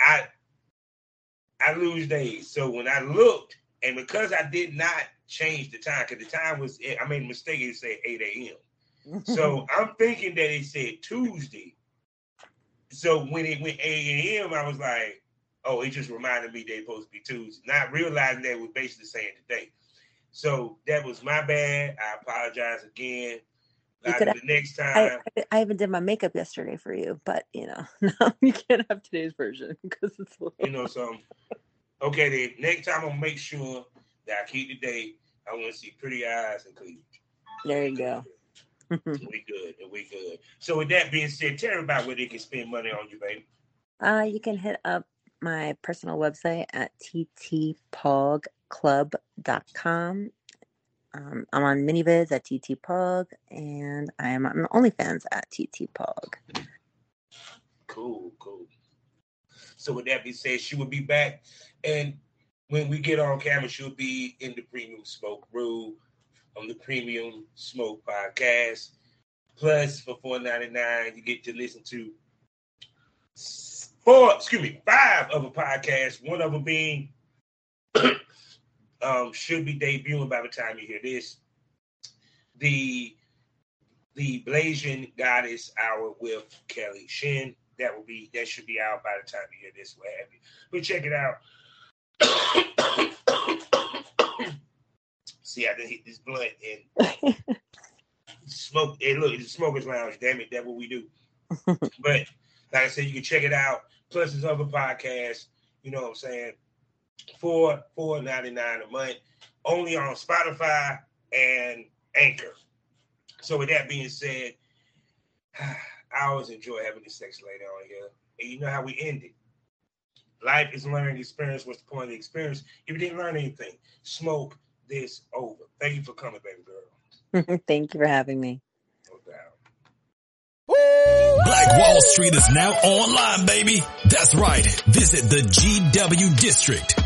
I, I lose days. So when I looked, and because I did not change the time, because the time was, I made a mistake. It said eight a.m. <laughs> So I'm thinking that it said Tuesday. So when it went 8 a.m., I was like, oh, it just reminded me they're supposed to be Tuesday. Not realizing that it was basically saying today. So that was my bad. I apologize again. Could- the next time, I I even did my makeup yesterday for you, but you know, <laughs> no, you can't have today's version <laughs> because it's you know, something. Okay, then next time I'll make sure that I keep the date. I want to see pretty eyes and cleavage. There you go. We good, and we good. So with that being said, tell everybody where they can spend money on you, baby. Uh, you can hit up my personal website at ttpogclub.com. Um, I'm on ManyVids at ttpog, and I am on OnlyFans at ttpog. Cool, cool. So with that being said, she will be back, and when we get on camera, she'll be in the Premium Smoke Room on the Premium Smoke Podcast. Plus, for four ninety nine, you get to listen to four, excuse me, five other podcasts. One of them being <coughs> um, should be debuting by the time you hear this. The the Blasian Goddess Hour with Kelly Shin. That will be that should be out by the time you hear this. What have you? But check it out. See, I done hit this blunt and smoke. Hey, look, it's a smokers lounge. Damn it, that's what we do. <laughs> but like I said, you can check it out. Plus, there's other podcasts. You know what I'm saying? For four ninety nine a month, only on Spotify and Anchor. So with that being said, <sighs> I always enjoy having this sex later on here. And you know how we end it. Life is a learning experience. What's the point of the experience? If you didn't learn anything, smoke this over. Thank you for coming, baby girl. <laughs> Thank you for having me. No doubt. Black Wall Street is now online, baby. That's right. Visit the GW District.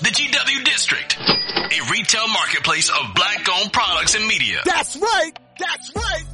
The GW District, a retail marketplace of black owned products and media. That's right. That's right.